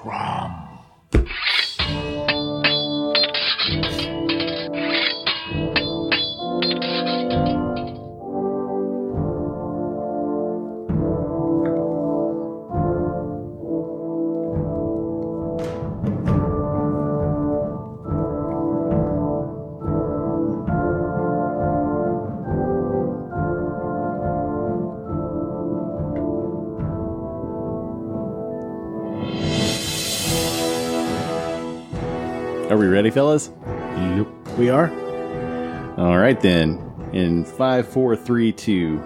Crom. Ready, fellas? Yep. We are. All right, then. In five, four, three, two.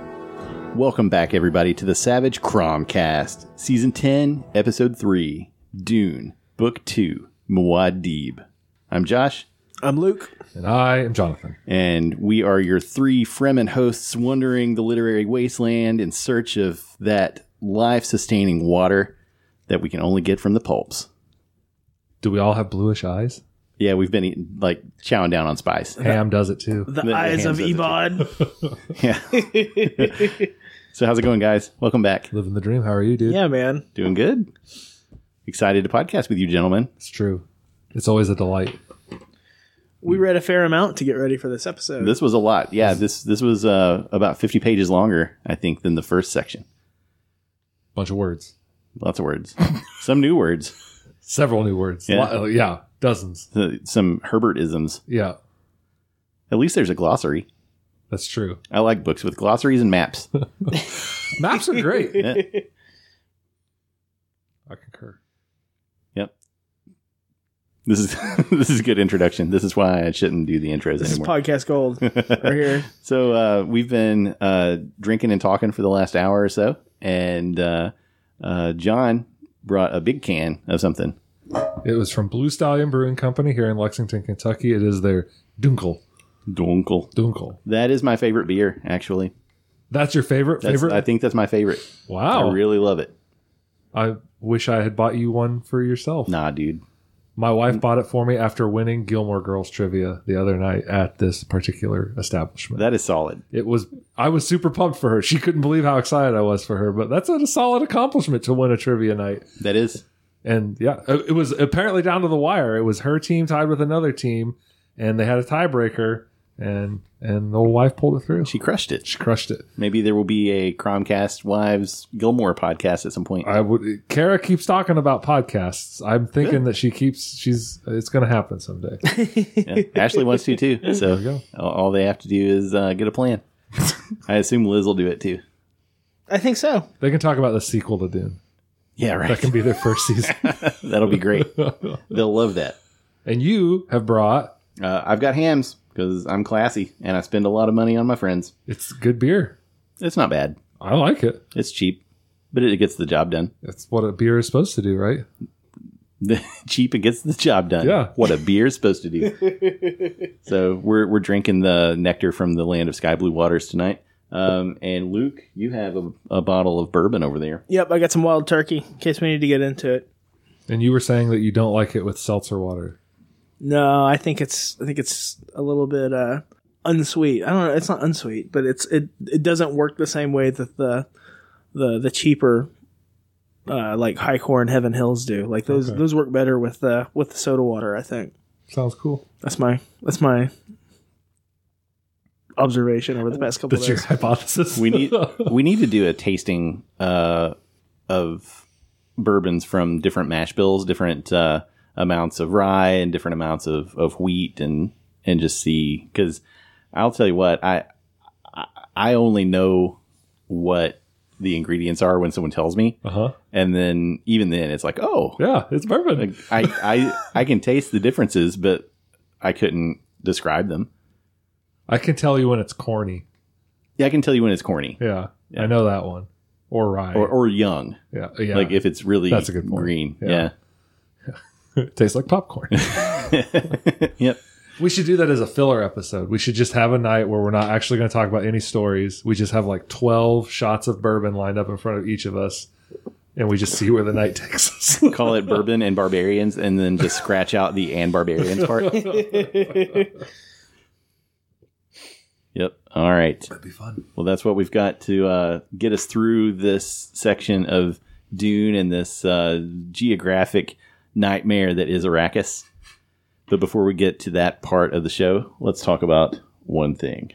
Welcome back, everybody, to the Savage Cromcast, Season 10, Episode 3, Dune, Book 2, Muad'Dib. I'm Josh, I'm Luke. And I am Jonathan. and we are your three Fremen hosts wandering the literary wasteland in search of that life sustaining water that we can only get from the pulps. Do we all have bluish eyes? Yeah, we've been eating, like chowing down on spice. Ham does it too. The, The eyes of hands of Ibad. Yeah. so, how's it going, guys? Welcome back. Living the dream. How are you, dude? yeah, man. Doing good. Excited to podcast with you, gentlemen. It's true. It's always a delight. We read a fair amount to get ready for this episode. This was a lot. Yeah, this this was uh, about fifty pages longer, I think, than the first section. Bunch of words. Lots of words, some new words, Several new words. Yeah. Lo- uh, yeah. Dozens. uh, some Herbertisms. Yeah. At least there's a glossary. That's true. I like books with glossaries and maps. Maps are great. Yeah. I concur. Yep. This is this is a good introduction. This is why I shouldn't do the intros this is anymore. podcast gold right here. So uh, we've been uh, drinking and talking for the last hour or so, and uh, uh, John brought a big can of something. It was from Blue Stallion Brewing Company here in Lexington, Kentucky. It is their Dunkel. Dunkel. Dunkel. That is my favorite beer, actually. That's your favorite? That's, favorite? I think that's my favorite. wow. I really love it. I wish I had bought you one for yourself. Nah, dude. My wife bought it for me after winning Gilmore Girls trivia the other night at this particular establishment. That is solid. it was I was super pumped for her. She couldn't believe how excited I was for her, but that's a solid accomplishment to win a trivia night. That is. And yeah, it it was apparently down to the wire. It was her team tied with another team, and they had a tiebreaker, and and the old wife pulled it through. She crushed it. She crushed it. Maybe there will be a Cromcast Wives Gilmore podcast at some point. I would. Kara keeps talking about podcasts. I'm thinking that she keeps. She's. It's going to happen someday. Yeah. Ashley wants to too. There So go. all all they have to do is uh, get a plan. I assume Liz will do it too. I think so. They can talk about the sequel to Dune. Yeah, right. That can be their first season. That'll be great. They'll love that. and you have brought. Uh, I've got Hamm's because I'm classy and I spend a lot of money on my friends. It's good beer. It's not bad. I like it. It's cheap, but it gets the job done. That's what a beer is supposed to do, right? cheap, and gets the job done. Yeah. what a beer is supposed to do. so we're we're drinking the nectar from the land of sky blue waters tonight. Um, and Luke, you have a, a bottle of bourbon over there. Yep, I got some wild turkey in case we need to get into it. And you were saying that you don't like it with seltzer water. No, I think it's I think it's a little bit uh unsweet. I don't know, it's not unsweet, but it's it it doesn't work the same way that the the the cheaper uh like high core and heaven hills do. Like those Okay. those work better with the with the soda water, I think. Sounds cool. That's my that's my observation over the past couple That's of your hypothesis. We need we need to do a tasting uh, of bourbons from different mash bills, different uh, amounts of rye and different amounts of, of wheat, and and just see because I'll tell you what I I- I only know what the ingredients are when someone tells me, uh huh. and then even then it's like oh Yeah, it's bourbon. I I I can taste the differences, but I couldn't describe them. I can tell you when it's corny. Yeah, I can tell you when it's corny Yeah, Yeah. I know that one. Or rye. or or young. yeah, yeah. Like if it's really That's a good point. green. Yeah. Yeah. it tastes like popcorn. yep. we should do that as a filler episode. We should just have a night where we're not actually going to talk about any stories. We just have like twelve shots of bourbon lined up in front of each of us, and we just see where the night takes us. Call it bourbon and barbarians, and then just scratch out the and barbarians part. All right. That'd be fun. Well, that's what we've got to uh, get us through this section of Dune and this uh, geographic nightmare that is Arrakis. But before we get to that part of the show, let's talk about one thing.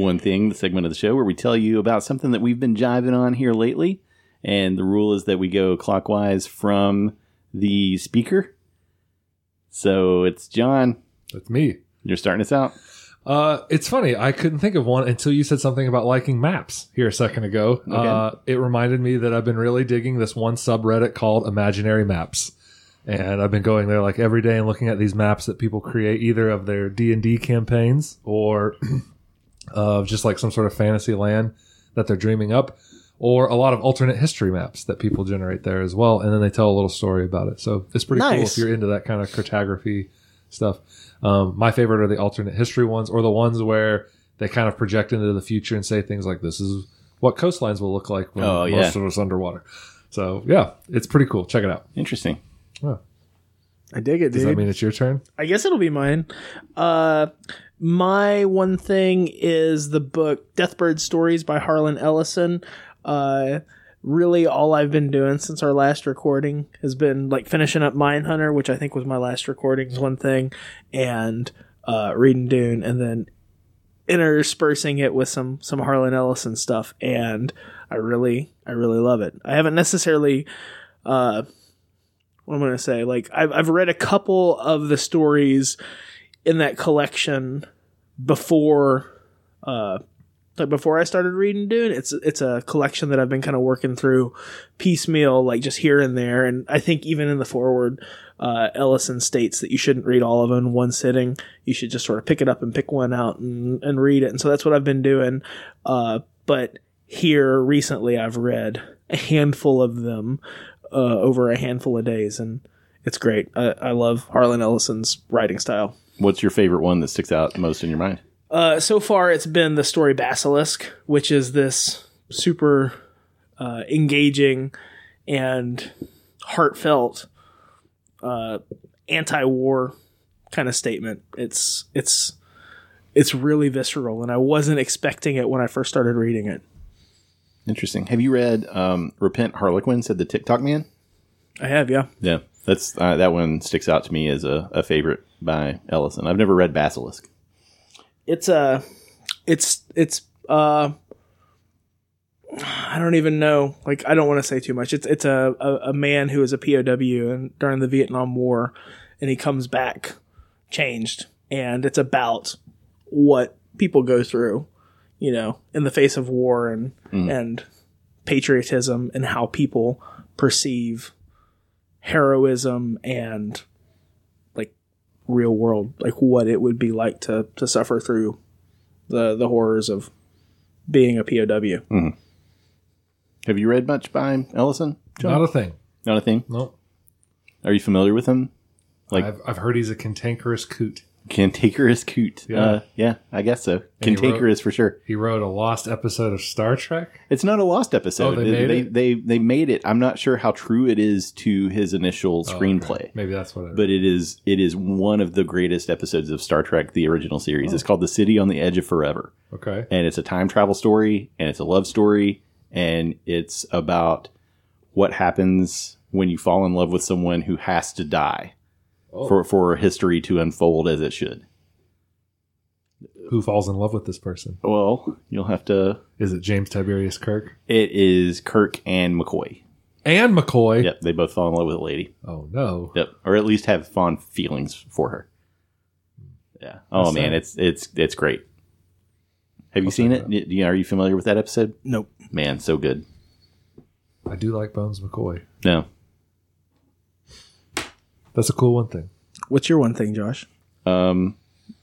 One thing, the segment of the show where we tell you about something that we've been jiving on here lately. And the rule is that we go clockwise from the speaker. So it's John. That's me. You're starting us out. Uh, it's funny. I couldn't think of one until you said something about liking maps here a second ago. Uh, it reminded me that I've been really digging this one subreddit called Imaginary Maps, and I've been going there like every day and looking at these maps that people create, either of their D and D campaigns or of just like some sort of fantasy land that they're dreaming up, or a lot of alternate history maps that people generate there as well, and then they tell a little story about it. So it's pretty cool if you're into that kind of cartography stuff. Um, my favorite are the alternate history ones, or the ones where they kind of project into the future and say things like, "This is what coastlines will look like when Oh, most yeah. of us underwater." So yeah, it's pretty cool. Check it out. Interesting. I dig it, Does dude. that mean it's your turn? I guess it'll be mine. Uh, my one thing is the book Deathbird Stories by Harlan Ellison. Uh, really, all I've been doing since our last recording has been like finishing up Mindhunter, which I think was my last recording, is one thing, and uh, reading Dune, and then interspersing it with some some Harlan Ellison stuff, and I really I really love it. I haven't necessarily. Uh, what am I'm going to say. Like I've I've read a couple of the stories in that collection before uh like before I started reading Dune. It's it's a collection that I've been kind of working through piecemeal like just here and there and I think even in the foreword uh, Ellison states that you shouldn't read all of them in one sitting. You should just sort of pick it up and pick one out and, and read it. And so that's what I've been doing. Uh, but here recently, I've read a handful of them uh, over a handful of days, and it's great. I, I love Harlan Ellison's writing style. What's your favorite one that sticks out most in your mind? Uh, so far, it's been the story Basilisk, which is this super uh, engaging and heartfelt uh, anti-war kind of statement. It's it's it's really visceral, and I wasn't expecting it when I first started reading it. Interesting. Have you read um, "Repent, Harlequin"? Said the Ticktockman. I have, yeah. Yeah, that's uh, that one sticks out to me as a, a favorite by Ellison. I've never read Basilisk. It's a, it's it's uh, I don't even know. Like, I don't want to say too much. It's it's a, a a man who is a POW and during the Vietnam War, and he comes back changed, and it's about what people go through, you know, in the face of war and and patriotism and how people perceive heroism and real world like what it would be like to to suffer through the the horrors of being a POW. Mm-hmm. Have you read much by Ellison? John? Not a thing. Not a thing. No. Are you familiar with him? Like I've, I've heard he's a cantankerous coot. Cantankerous Coot. Yeah. Uh, yeah, I guess so. he wrote- Cantankerous for sure. He wrote a lost episode of Star Trek. It's not a lost episode. Oh, they made they, it? they they made it. I'm not sure how true it is to his initial Oh, screenplay. okay. Maybe that's what it But it is it is one of the greatest episodes of Star Trek, the original series. It's called The City on the Edge of Forever. Okay. and it's a time travel story and it's a love story and it's about what happens when you fall in love with someone who has to die Oh. for for history to unfold as it should. Who falls in love with this person? Well, you'll have to. Is it James Tiberius Kirk? It is Kirk and McCoy. And McCoy. Yep, they both fall in love with a lady. Oh no. Yep, or at least have fond feelings for her. Yeah. Oh That's man, sad. it's it's it's great. Have you I'll seen check it? Y- Are you familiar with that episode? Nope. Man, so good. I do like Bones McCoy. No. That's a cool one thing. What's your one thing, Josh? Um,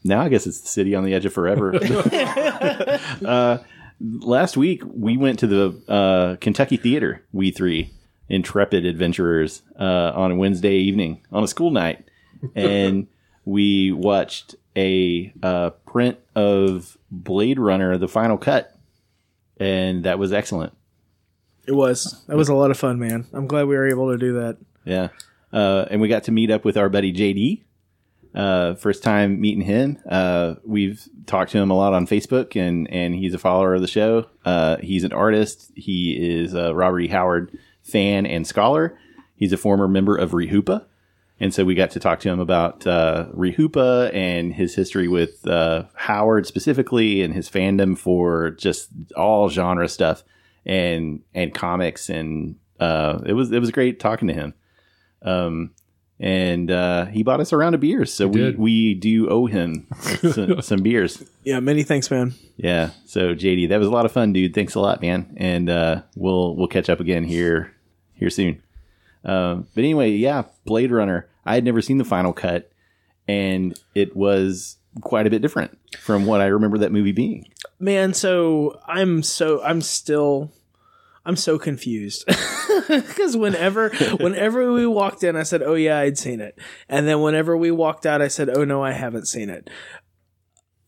now I guess it's the city on the edge of forever. uh, last week we went to the uh, Kentucky Theater. We three intrepid adventurers uh, on a Wednesday evening on a school night, and we watched a uh, print of Blade Runner: The Final Cut, and that was excellent. It was. That was a lot of fun, man. I'm glad we were able to do that. Yeah. Uh, and we got to meet up with our buddy JD. Uh, first time meeting him. Uh, we've talked to him a lot on Facebook, and and he's a follower of the show. Uh, he's an artist. He is a Robert E. Howard fan and scholar. He's a former member of REHupa, and so we got to talk to him about uh, REHupa and his history with uh, Howard specifically, and his fandom for just all genre stuff and and comics, and uh, it was it was great talking to him. Um, and uh, he bought us a round of beers, so we we do owe him some, some beers. Yeah, many thanks, man. Yeah. So JD, that was a lot of fun, dude. Thanks a lot, man. And uh, we'll we'll catch up again here here soon. Um, but anyway, yeah, Blade Runner. I had never seen the final cut, and it was quite a bit different from what I remember that movie being. Man, so I'm so I'm still I'm so confused because whenever whenever we walked in, I said, "Oh yeah, I'd seen it," and then whenever we walked out, I said, "Oh no, I haven't seen it."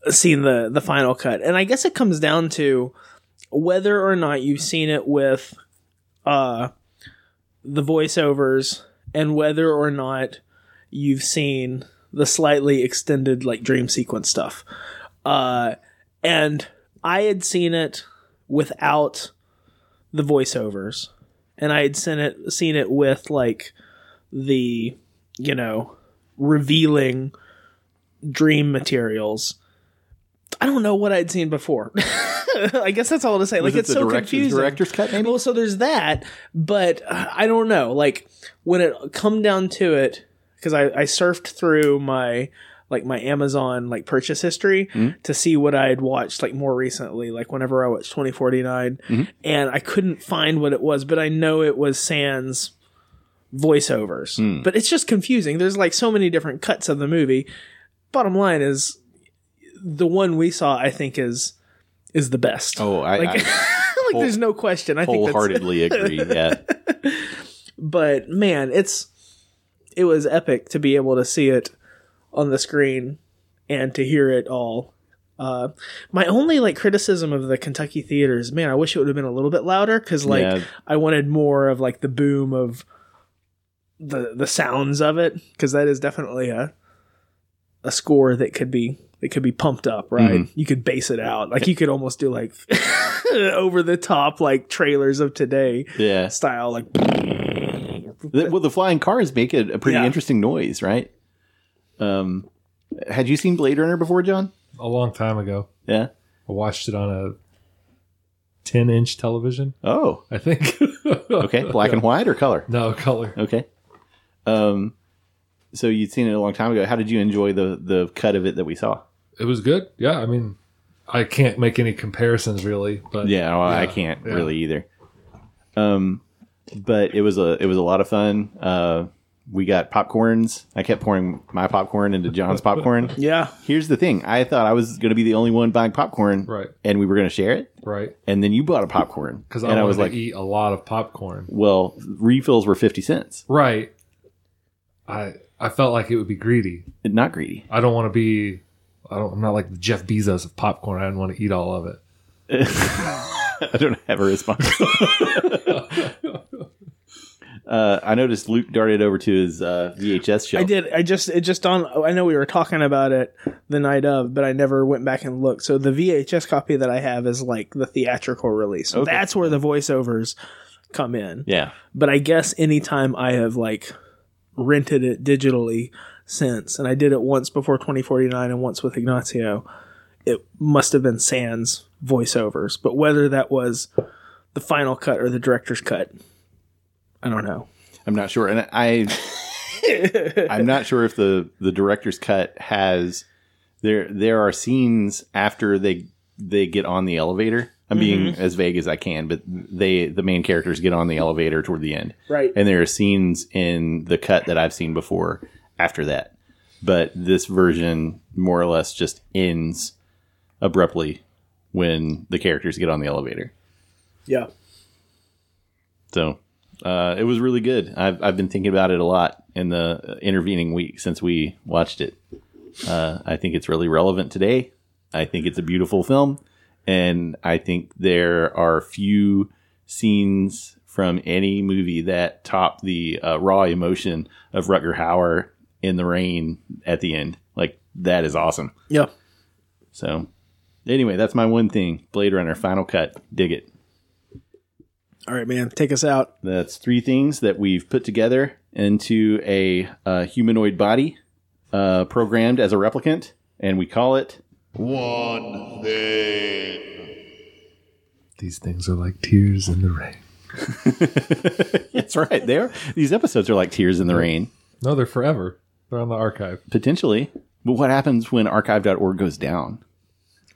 Seen the the final cut, and I guess it comes down to whether or not you've seen it with uh the voiceovers and whether or not you've seen the slightly extended like dream sequence stuff. Uh and I had seen it without the voiceovers, and I had seen it seen it with like the you know revealing dream materials. I don't know what I'd seen before. I guess that's all to say. Like it it's so confusing. director's cut, maybe? Well, so there's that, but uh, I don't know. Like when it come down to it, because I, I surfed through my like my Amazon like purchase history mm-hmm. to see what I had watched like more recently, like whenever I watched 2049, mm-hmm. and I couldn't find what it was, but I know it was Sans voiceovers. Hmm. But it's just confusing. There's like so many different cuts of the movie. Bottom line is the one we saw I think is is the best. Oh, I, like, I like there's no question. I wholeheartedly agree. Yeah. but man, it's it was epic to be able to see it on the screen and to hear it all. Uh, my only like criticism of the Kentucky theaters, man, I wish it would have been a little bit louder because like Yeah. I wanted more of like the boom of the the sounds of it because that is definitely a a score that could be that could be pumped up, right? You could bass it out, like you could almost do like over the top like trailers of today Yeah. style, like well, the flying cars make it a pretty Yeah. interesting noise, right? Um, had you seen Blade Runner before, John? A long time ago, Yeah. I watched it on a 10 inch television, Oh, I think. okay. Black and white or color? No color. Okay. Um, so you'd seen it a long time ago. How did you enjoy the the cut of it that we saw? It was good. Yeah, I mean, I can't make any comparisons really, but Yeah, well, I can't yeah. really either. Um, but it was a it was a lot of fun. Uh, we got popcorns. I kept pouring my popcorn into John's popcorn. yeah. Here's the thing: I thought I was going to be the only one buying popcorn, Right. And we were going to share it. right And then you bought a popcorn because and I, I was to like, eat a lot of popcorn. well, refills were fifty cents. Right. I I felt like it would be greedy. Not greedy. I don't want to be. I don't. I'm not like the Jeff Bezos of popcorn. I didn't want to eat all of it. I don't have a response. uh, I noticed Luke darted over to his uh, VHS shelf. I did. I just it just on. I know we were talking about it the night of, but I never went back and looked. So the VHS copy that I have is like the theatrical release. Okay. That's where the voiceovers come in. Yeah. But I guess anytime I have like rented it digitally since, and I did it once before 2049 and once with Ignacio, it must have been Sans voiceovers. But whether that was the final cut or the director's cut, I don't know. I'm not sure, and I I'm not sure if the the director's cut has there there are scenes after they they get on the elevator. I'm being mm-hmm. as vague as I can, but they the main characters get on the elevator toward the end, Right. and there are scenes in the cut that I've seen before after that. But this version more or less just ends abruptly when the characters get on the elevator. Yeah. So uh, it was really good. I've I've been thinking about it a lot in the intervening week since we watched it. Uh, I think it's really relevant today. I think it's a beautiful film, and I think there are few scenes from any movie that top the uh, raw emotion of Rutger Hauer in the rain at the end. Like that is awesome. Yeah. So, anyway, that's my one thing. Blade Runner Final Cut. Dig it. All right, man. Take us out. That's three things that we've put together into a, uh humanoid body, uh, programmed as a replicant, and we call it. One thing. These things are like tears in the rain. That's right. They are. these episodes are like tears in the rain, No, they're forever. They're on the archive. potentially. But what happens when archive.org goes down?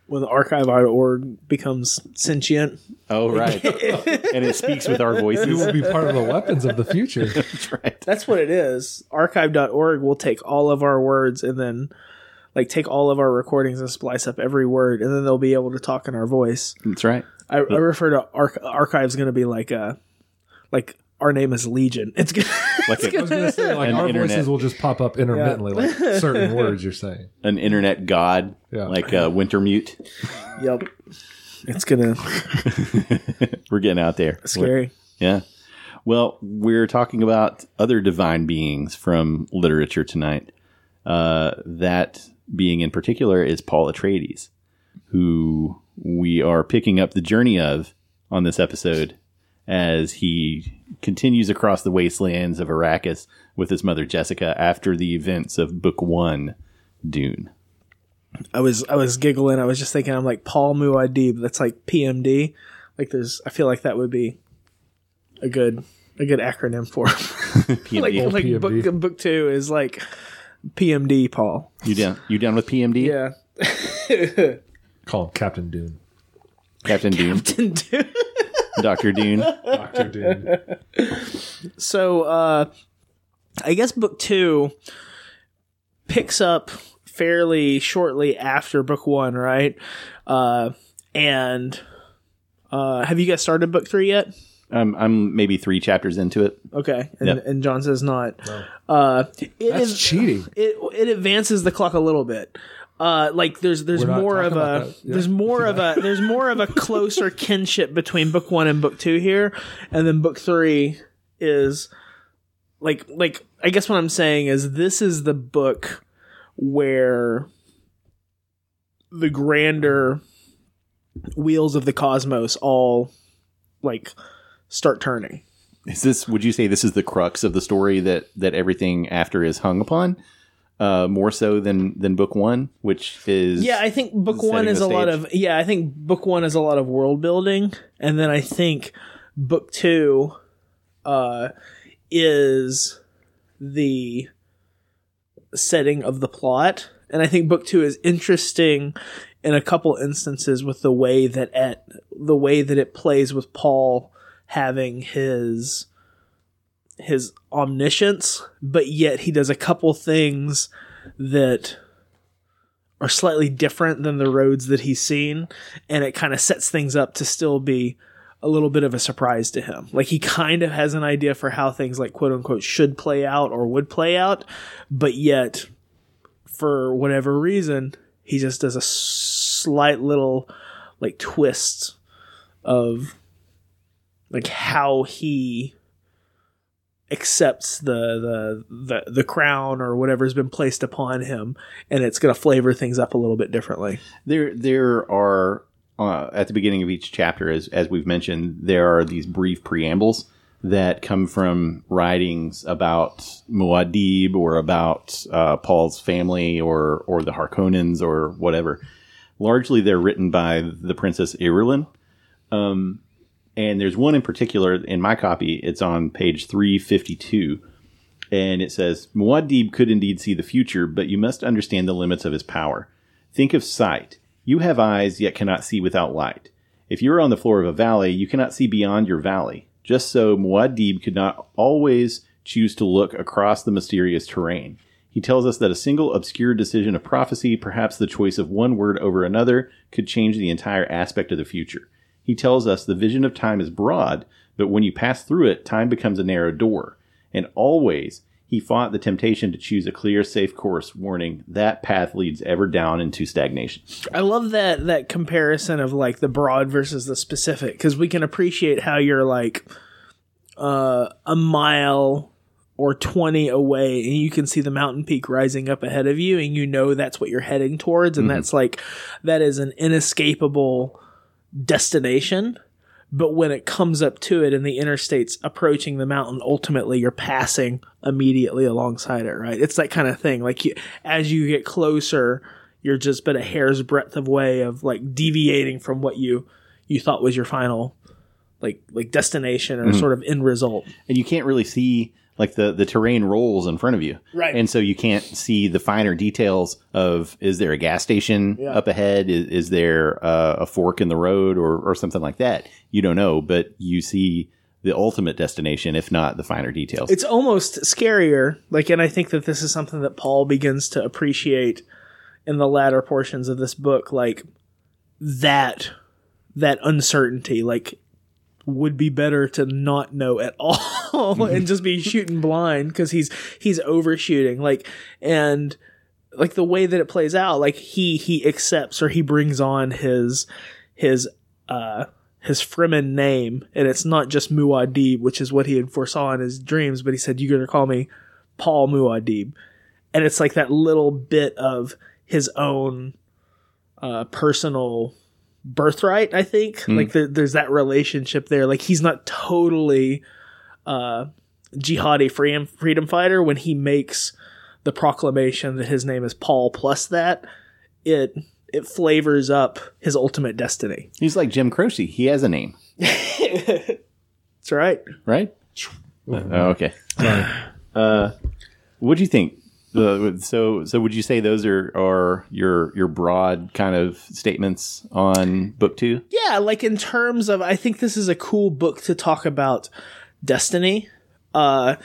When the archive.org becomes sentient. Oh, right. and it speaks with our We voices. will be part of the weapons of the future. That's right. That's what it is. Archive.org will take all of our words and then like take all of our recordings and splice up every word and then they'll be able to talk in our voice. That's right. I, I refer to arch- archive's going to be like a like our name is Legion. It's gonna, Like I was going to say, like, our internet- voices will just pop up intermittently, like certain words you're saying. an internet god, Yeah. like uh, Wintermute. yep. It's gonna We're getting out there. scary. Yeah. Well, we're talking about other divine beings from literature tonight. Uh, that being in particular is Paul Atreides, who we are picking up the journey of on this episode as he continues across the wastelands of Arrakis with his mother Jessica after the events of Book One, Dune. I was I was giggling. I was just thinking I'm like Paul Muad'Dib. That's like PMD. Like there's I feel like that would be a good a good acronym for him. like PMD. like PMD. book book 2 is like PMD Paul. you down? You down with PMD? Yeah. Call him Captain Dune. Captain Dune. Captain Dune, Doctor Dune. Dr. Dune. so uh I guess book 2 picks up fairly shortly after book 1, right? Uh and uh have you guys started book 3 yet? I'm I'm maybe three chapters into it. Okay. And Yep. and John says not. Uh it That's is- cheating. it it advances the clock a little bit. Uh, like there's there's We're more of a. Yeah. there's more of a there's more of a closer kinship between book one and book two here, and then book three is like like I guess what I'm saying is this is the book where the grander wheels of the cosmos all like start turning. Is this? Would you say this is the crux of the story that that everything after is hung upon, uh, more so than than book one, which is Yeah, I think book one is a lot of yeah. I think book one is a lot of world building, and then I think book two uh, is the setting of the plot, and I think book two is interesting in a couple instances with the way that at the way that it plays with Paul having his his omniscience, but yet he does a couple things that are slightly different than the roads that he's seen, and it kind of sets things up to still be a little bit of a surprise to him. Like he kind of has an idea for how things like quote unquote should play out or would play out, but yet for whatever reason, he just does a slight little like twist of like how he accepts the the the, the crown or whatever's been placed upon him and it's going to flavor things up a little bit differently there there are uh, at the beginning of each chapter, as as we've mentioned, there are these brief preambles that come from writings about Muad'Dib or about uh, Paul's family or or the Harkonnens or whatever. Largely, they're written by the Princess Irulan. Um, and there's one in particular in my copy. It's on page 352 and it says Muad'Dib could indeed see the future, but you must understand the limits of his power. Think of sight. You have eyes, yet cannot see without light. If you are on the floor of a valley, you cannot see beyond your valley. Just so, Muad'Dib could not always choose to look across the mysterious terrain. He tells us that a single obscure decision of prophecy, perhaps the choice of one word over another, could change the entire aspect of the future. He tells us the vision of time is broad, but when you pass through it, time becomes a narrow door. And always, he fought the temptation to choose a clear, safe course, warning that path leads ever down into stagnation. I love that that comparison of like the broad versus the specific because we can appreciate how you're like uh, a mile or 20 away and you can see the mountain peak rising up ahead of you and you know that's what you're heading towards and that's like that is an inescapable destination but when it comes up to it and the interstate's approaching the mountain ultimately you're passing immediately alongside it right? It's that kind of thing. Like you, as you get closer you're just but a hair's breadth of way of like deviating from what you you thought was your final like like destination or mm-hmm. sort of end result. And you can't really see like the the terrain rolls in front of you Right. and so you can't see the finer details of is there a gas station Yeah. up ahead is, is there uh, a fork in the road or or something like that you don't know but you see the ultimate destination if not the finer details it's almost scarier like and i think that this is something that paul begins to appreciate in the latter portions of this book like that that uncertainty like would be better to not know at all and just be shooting blind because he's he's overshooting. Like and like the way that it plays out like he he accepts or he brings on his his uh his Fremen name, and it's not just Muad'Dib, which is what he had foresaw in his dreams, but he said, You're gonna call me Paul Muad'Dib. And it's like that little bit of his own uh, personal birthright, I think. Like there, there's that relationship there. Like he's not totally uh, jihadi freedom freedom fighter. When he makes the proclamation that his name is Paul plus that it it flavors up his ultimate destiny. he's like jim croce. He has a name. That's right. right? Oh, okay. Uh what do you think so so would you say those are are your your broad kind of statements on book two Yeah, like in terms of I think this is a cool book to talk about destiny. Uh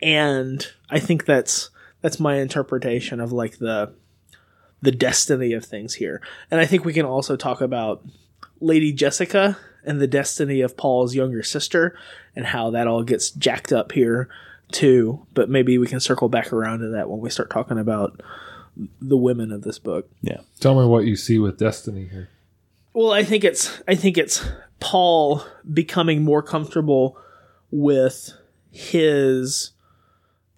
and I think that's that's my interpretation of like the the destiny of things here. And I think we can also talk about Lady Jessica and the destiny of Paul's younger sister and how that all gets jacked up here too. But maybe we can circle back around to that when we start talking about the women of this book. yeah Tell me what you see with Destiny here. Well, I think it's I think it's Paul becoming more comfortable with his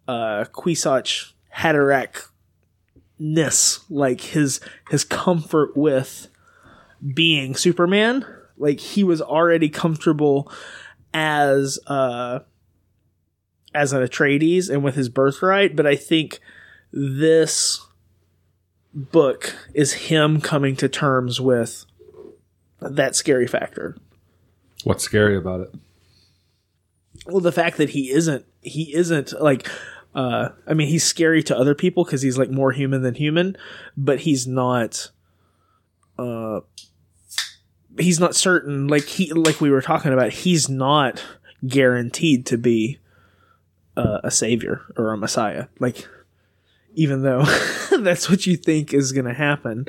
uh Kwisatz Haderach ness, like his his comfort with being Superman. Like he was already comfortable as uh as an Atreides and with his birthright, but I think this book is him coming to terms with that scary factor. What's scary about it? Well, the fact that he isn't, he isn't like, uh, I mean, he's scary to other people because he's like more human than human, but he's not, uh, he's not certain. Like he, like we were talking about, he's not guaranteed to be uh, a savior or a messiah. Like, even though that's what you think is going to happen,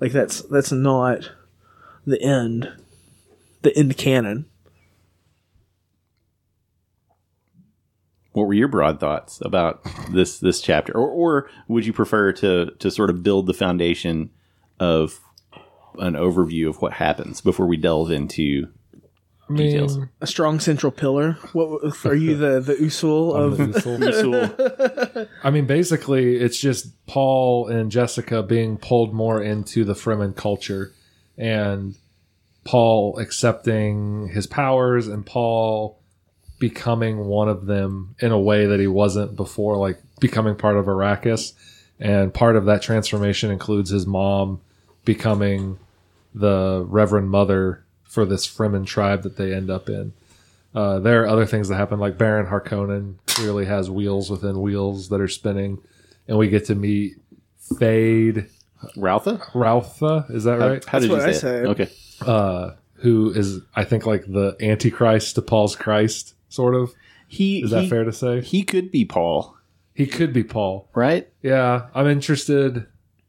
like that's that's not the end, the end canon. what were your broad thoughts about this this chapter or, or would you prefer to to sort of build the foundation of an overview of what happens before we delve into I mean, Details. a strong central pillar. What are you the the usul I'm of? the Usul. Usul? I mean, basically, it's just Paul and Jessica being pulled more into the Fremen culture, and Paul accepting his powers, and Paul becoming one of them in a way that he wasn't before, like becoming part of Arrakis. And part of that transformation includes his mom becoming the Reverend Mother for this Fremen tribe that they end up in. Uh, there are other things that happen, like Baron Harkonnen clearly has wheels within wheels that are spinning, and we get to meet Fade Routha? Rautha. Is that right? how did That's you what say I it? Okay. Uh, who is I think like the Antichrist to Paul's Christ, sort of. He Is that he, fair to say? He could be Paul, He could be Paul. right? Yeah, I'm interested.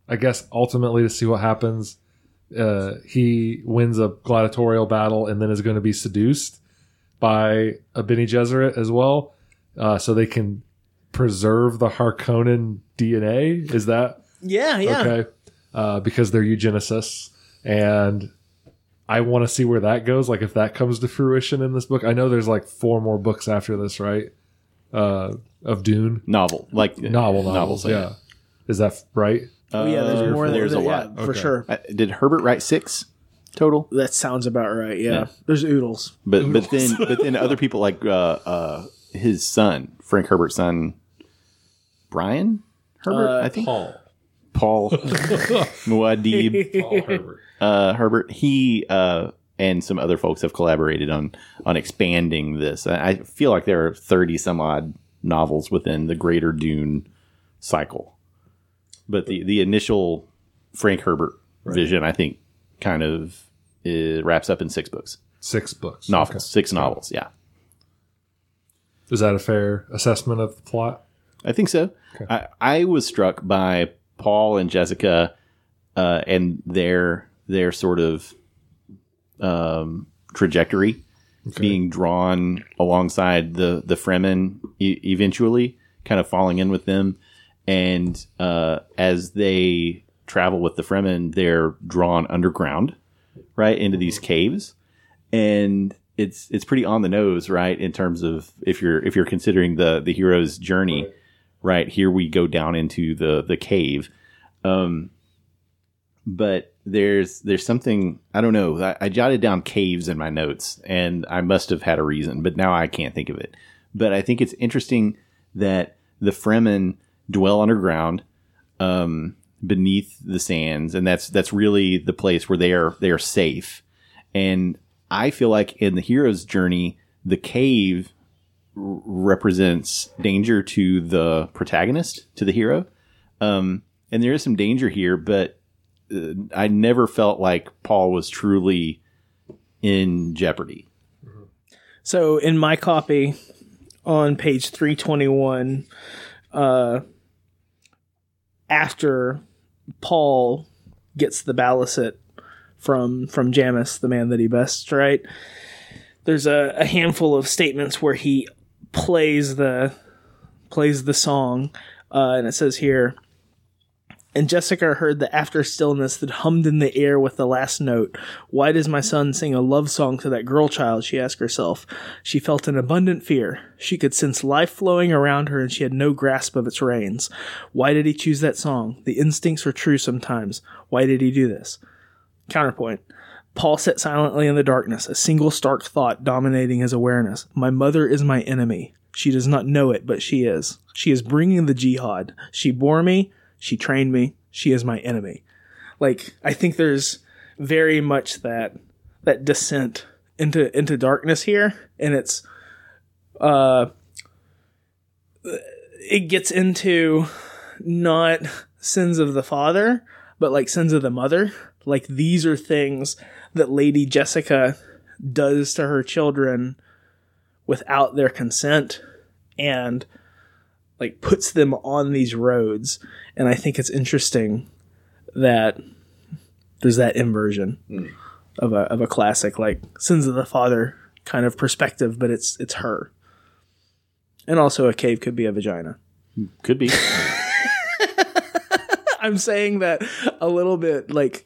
I guess ultimately to see what happens. Uh, he wins a gladiatorial battle and then is going to be seduced by a Bene Gesserit as well, uh, so they can preserve the Harkonnen DNA. Is that Yeah, yeah. okay? Uh, because they're eugenicists, and I want to see where that goes. Like if that comes to fruition in this book. I know there's like four more books after this, right? Uh, of Dune Novel, like novel novels. yeah, is that right? Oh, yeah, there's Uh, more. There's than, a yeah, lot. for Okay. sure. Uh, Did Herbert write six total? That sounds about right. Yeah, Yeah. there's oodles. But but then but then other people like uh, uh, his son Frank Herbert's son Brian Herbert Uh, I think Paul. Paul Muad'Dib Paul Herbert. uh, Herbert he uh, and some other folks have collaborated on on expanding this. I, I feel like there are thirty some odd novels within the Greater Dune cycle, but the the initial Frank Herbert vision I think kind of uh, wraps up in six books Six books. novels Okay. six novels yeah. Is that a fair assessment of the plot? I think so. I, I was struck by Paul and Jessica uh, and their their sort of um, trajectory being drawn alongside the the Fremen e- eventually, kind of falling in with them, and uh, as they travel with the Fremen, they're drawn underground, right into these caves, and it's it's pretty on the nose, right, in terms of if you're if you're considering the the hero's journey right here we go down into the the cave. Um but there's there's something i don't know I, I jotted down caves in my notes and i must have had a reason but now i can't think of it. But i think it's interesting that the fremen dwell underground um beneath the sands and that's that's really the place where they are they are safe and i feel like in the hero's journey the cave represents danger to the protagonist, to the hero. Um, and there is some danger here, but uh, I never felt like Paul was truly in jeopardy. So in my copy on page 321, uh, after Paul gets the baliset from from Jamis, the man that he bests, right? There's a, a handful of statements where he plays the plays the song, uh, and it says here. And Jessica heard the after stillness that hummed in the air with the last note. Why does my son sing a love song to that girl child? She asked herself. She felt an abundant fear. She could sense life flowing around her and she had no grasp of its reins. Why did he choose that song? The instincts are true sometimes. Why did he do this? Counterpoint. Paul sat silently in the darkness, a single stark thought dominating his awareness. My mother is my enemy. She does not know it, but she is. She is bringing the jihad. She bore me. She trained me. She is my enemy. Like, I think there's very much that, that descent into, into darkness here. And it's, uh, it gets into not sins of the father, but like sins of the mother. Like these are things that Lady Jessica does to her children without their consent and like puts them on these roads. And I think it's interesting that there's that inversion of a of a classic like sins of the father kind of perspective, but it's it's her. And also a cave could be a vagina. Could be. I'm saying that a little bit like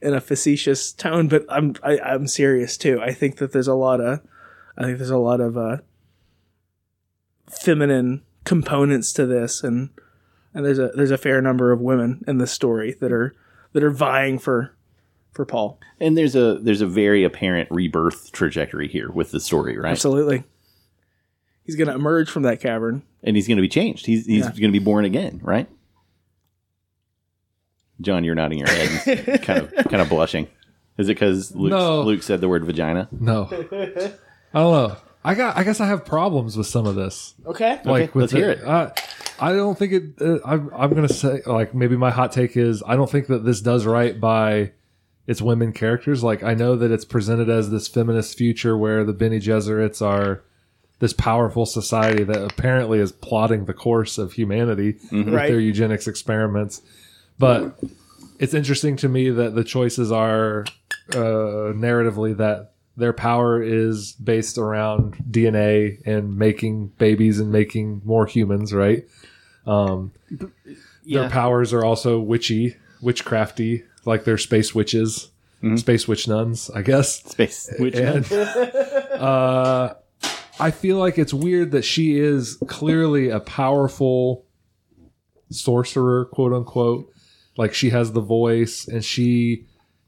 in a facetious tone, but I'm I, I'm serious too. I think that there's a lot of I think there's a lot of uh, feminine components to this, and and there's a there's a fair number of women in this story that are that are vying for for Paul. and there's a there's a very apparent rebirth trajectory here with the story, right? Absolutely, he's going to emerge from that cavern. And he's going to be changed. He's he's Yeah. going to be born again, right? John, you're nodding your head, kind of kind of blushing. Is it because Luke, No. Luke said the word vagina? No, I don't know. I got. I guess I have problems with some of this. Okay. Like, with let's hear it. Uh, I don't think it. Uh, I'm. I'm gonna say like maybe my hot take is I don't think that this does right by its women characters. Like I know that it's presented as this feminist future where the Bene Gesserits are this powerful society that apparently is plotting the course of humanity with Right. their eugenics experiments. But it's interesting to me that the choices are uh, narratively that their power is based around DNA and making babies and making more humans, right? Um, Their powers are also witchy, witchcrafty, like they're space witches, space witch nuns, I guess. Space. Witch And uh, I feel like it's weird that she is clearly a powerful sorcerer, quote unquote. Like she has the voice and she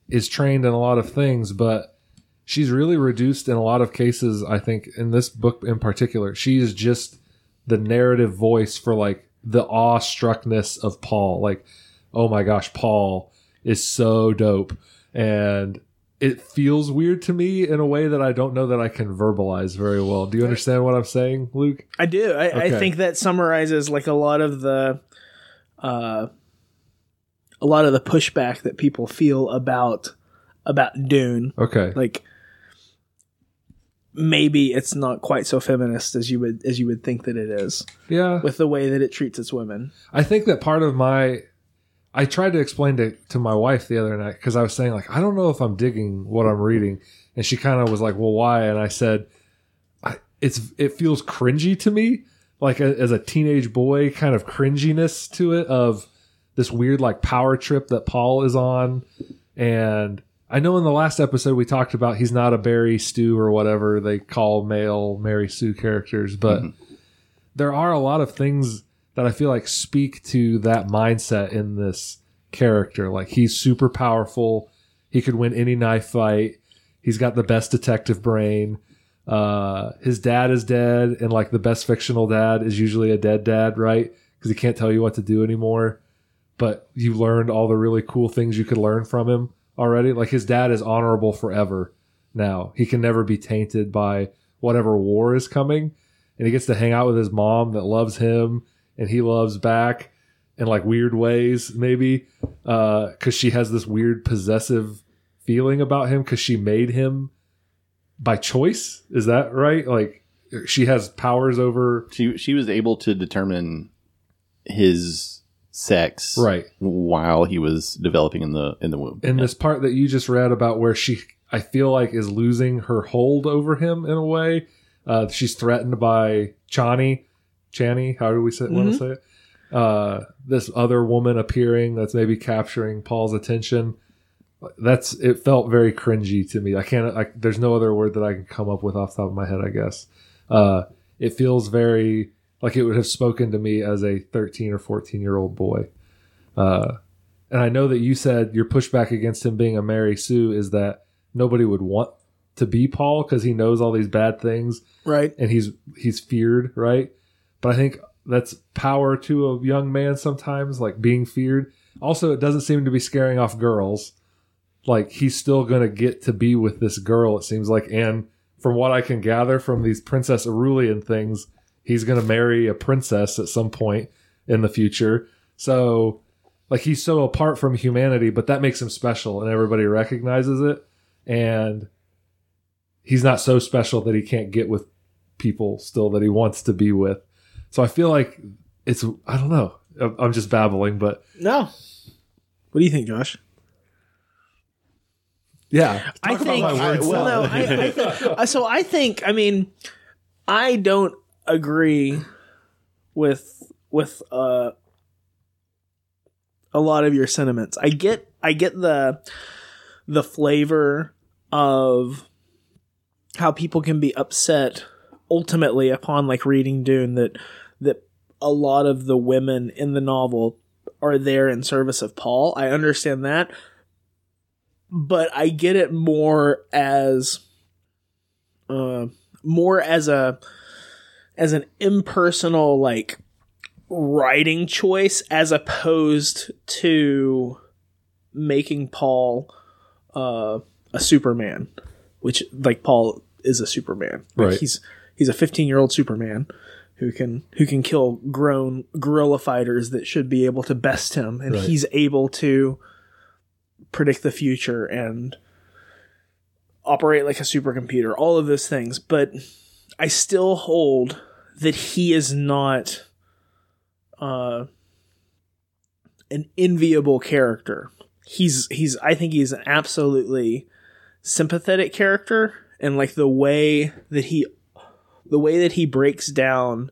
is trained in a lot of things, but she's really reduced in a lot of cases. I think in this book in particular, she is just the narrative voice for like the awestruckness of Paul. Like, oh my gosh, Paul is so dope. And it feels weird to me in a way that I don't know that I can verbalize very well. Do you understand what I'm saying, Luke? I do. I, I think that summarizes like a lot of the, uh, a lot of the pushback that people feel about about Dune. Okay. Like maybe it's not quite so feminist as you would as you would think that it is Yeah. with the way that it treats its women. I think that part of my I tried to explain to to my wife the other night because I was saying like I don't know if I'm digging what I'm reading, and she kind of was like, "Well, why?" And I said, I, "It's it feels cringy to me, like a, as a teenage boy, kind of cringiness to it of this weird like power trip that Paul is on." And I know in the last episode we talked about he's not a Barry Stew or whatever they call male Mary Sue characters, but there are a lot of things that I feel like speak to that mindset in this character. Like he's super powerful. He could win any knife fight. He's got the best detective brain. Uh, his dad is dead, and like the best fictional dad is usually a dead dad, right? Because he can't tell you what to do anymore. But you learned all the really cool things you could learn from him already. Like his dad is honorable forever now. He can never be tainted by whatever war is coming and he gets to hang out with his mom that loves him and he loves back in like weird ways maybe uh, because she has this weird possessive feeling about him because she made him by choice is that right like she has powers over she she was able to determine his sex right. while he was developing in the in the womb. in Yeah. this part that you just read about where she i feel like is losing her hold over him in a way. Uh, she's threatened by chani. Chani how do we say, want to say it? Uh, this other woman appearing that's maybe capturing paul's attention. That's it felt very cringy to me. I can't I, there's no other word that i can come up with off the top of my head i guess. Uh, it feels very like it would have spoken to me as a 13 or 14 year old boy uh, and I know that you said your pushback against him being a Mary Sue is that nobody would want to be Paul because he knows all these bad things Right. and he's he's feared, right? But I think that's power to a young man sometimes, like being feared. Also, it doesn't seem to be scaring off girls. Like he's still gonna get to be with this girl, it seems like, and from what I can gather from these Princess Irulan things, he's gonna marry a princess at some point in the future. So like he's so apart from humanity, but that makes him special and everybody recognizes it. And he's not so special that he can't get with people still that he wants to be with. So I feel like it's I don't know. I'm- I'm just babbling, but No. What do you think, Josh? yeah. I think. about my word well, no. I, I think, so. I think. I mean, I don't agree with with uh, a lot of your sentiments. I get. I get the the flavor of how people can be upset ultimately upon like reading Dune that that a lot of the women in the novel are there in service of Paul. I understand that but I get it more as uh more as a as an impersonal like writing choice as opposed to making Paul uh a Superman, which like Paul is a Superman. Like, Right. He's he's a 15-year-old Superman who can who can kill grown guerrilla fighters that should be able to best him and Right. he's able to predict the future and operate like a supercomputer, all of those things. But I still hold that he is not uh, an enviable character. He's he's I think he's an absolutely sympathetic character and like the way that he the way that he breaks down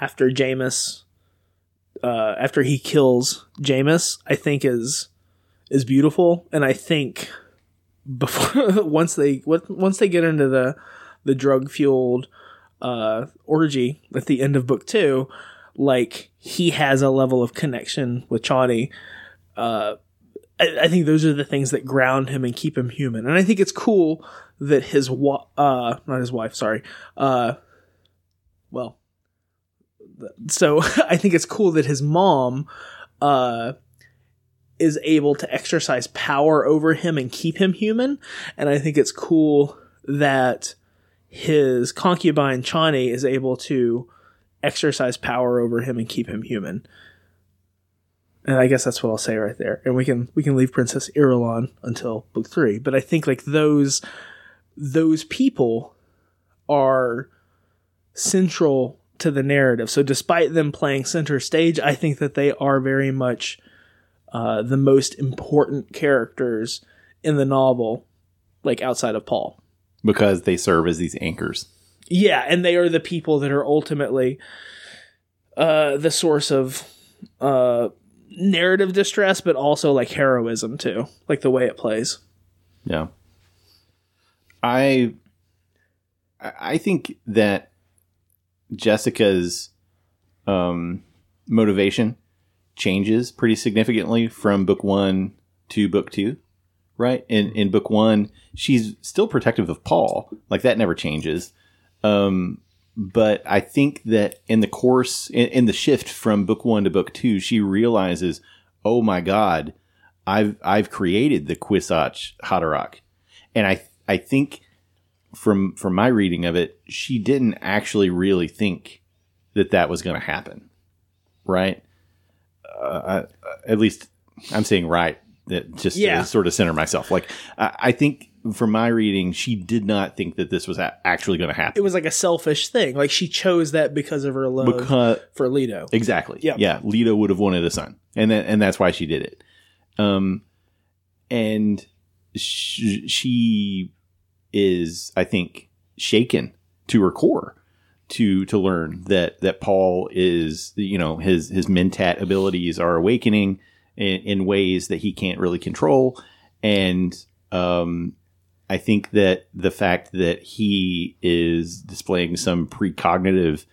after Jamis uh after he kills Jamis I think is is beautiful and I think before once they once they get into the the drug fueled uh orgy at the end of book 2 like he has a level of connection with Chani uh I, I think those are the things that ground him and keep him human. And I think it's cool that his wa- uh not his wife, sorry. Uh well so I think it's cool that his mom uh is able to exercise power over him and keep him human. And I think it's cool that his concubine Chani is able to exercise power over him and keep him human. And I guess that's what I'll say right there. And we can we can leave Princess Irulan until book three. But I think like those those people are central to the narrative. So despite them playing center stage, I think that they are very much uh, the most important characters in the novel, like outside of Paul. Because they serve as these anchors. Yeah, and they are the people that are ultimately uh, the source of uh, narrative distress, but also like heroism too, like the way it plays. Yeah. I I think that Jessica's um motivation changes pretty significantly from book 1 to book 2, right? In in book 1, she's still protective of Paul. Like that never changes. Um but I think that in the course in, in the shift from book 1 to book 2, she realizes, "Oh my god, I've I've created the Kwisatz Haderach." and I I think from from my reading of it, she didn't actually really think that that was going to happen, right? Uh, I, at least I'm saying right. That just Yeah. to sort of center myself. Like I, I think from my reading, she did not think that this was a- actually going to happen. It was like a selfish thing. Like she chose that because of her love Because for Leto. Exactly. Yeah. Yeah. Leto would have wanted a son, and then and that's why she did it. Um, and sh- she is, I think, shaken to her core to to learn that that Paul is, you know, his his mentat abilities are awakening in, in ways that he can't really control, and um, I think that the fact that he is displaying some precognitive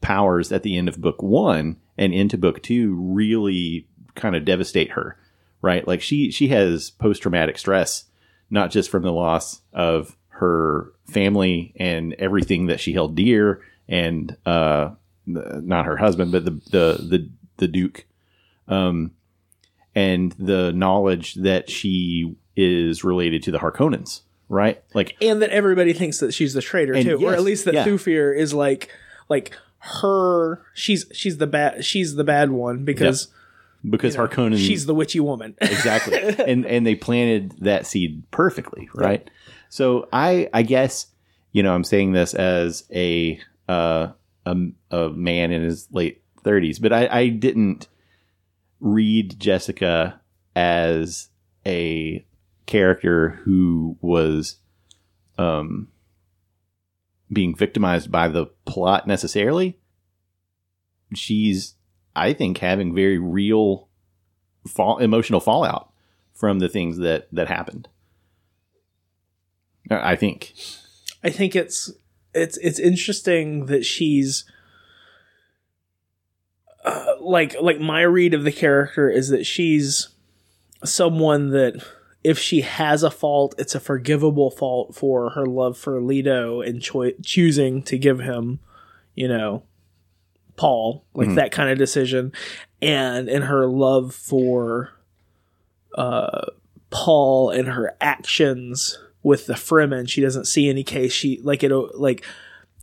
powers at the end of book one and into book two really kind of devastate her, right? Like she she has post traumatic stress, not just from the loss of her family and everything that she held dear, and uh, not her husband, but the the the the Duke, um, and the knowledge that she is related to the Harkonnens, right? Like and that everybody thinks that she's the traitor too, or at least that yeah. Thufir is like like her. She's she's the bad she's the bad one because because Harkonnen she's the witchy woman. exactly and and they planted that seed perfectly right so i i guess you know i'm saying this as a uh a, a man in his late 30s but i i didn't read jessica as a character who was um being victimized by the plot necessarily she's i think having very real fall, emotional fallout from the things that that happened. I think. I think it's it's it's interesting that she's like like my read of the character is that she's someone that if she has a fault, it's a forgivable fault for her love for Leto and choosing to give him, you know, Paul, like that kind of decision, and in her love for uh, Paul and her actions with the Fremen, she doesn't see any case. She like it like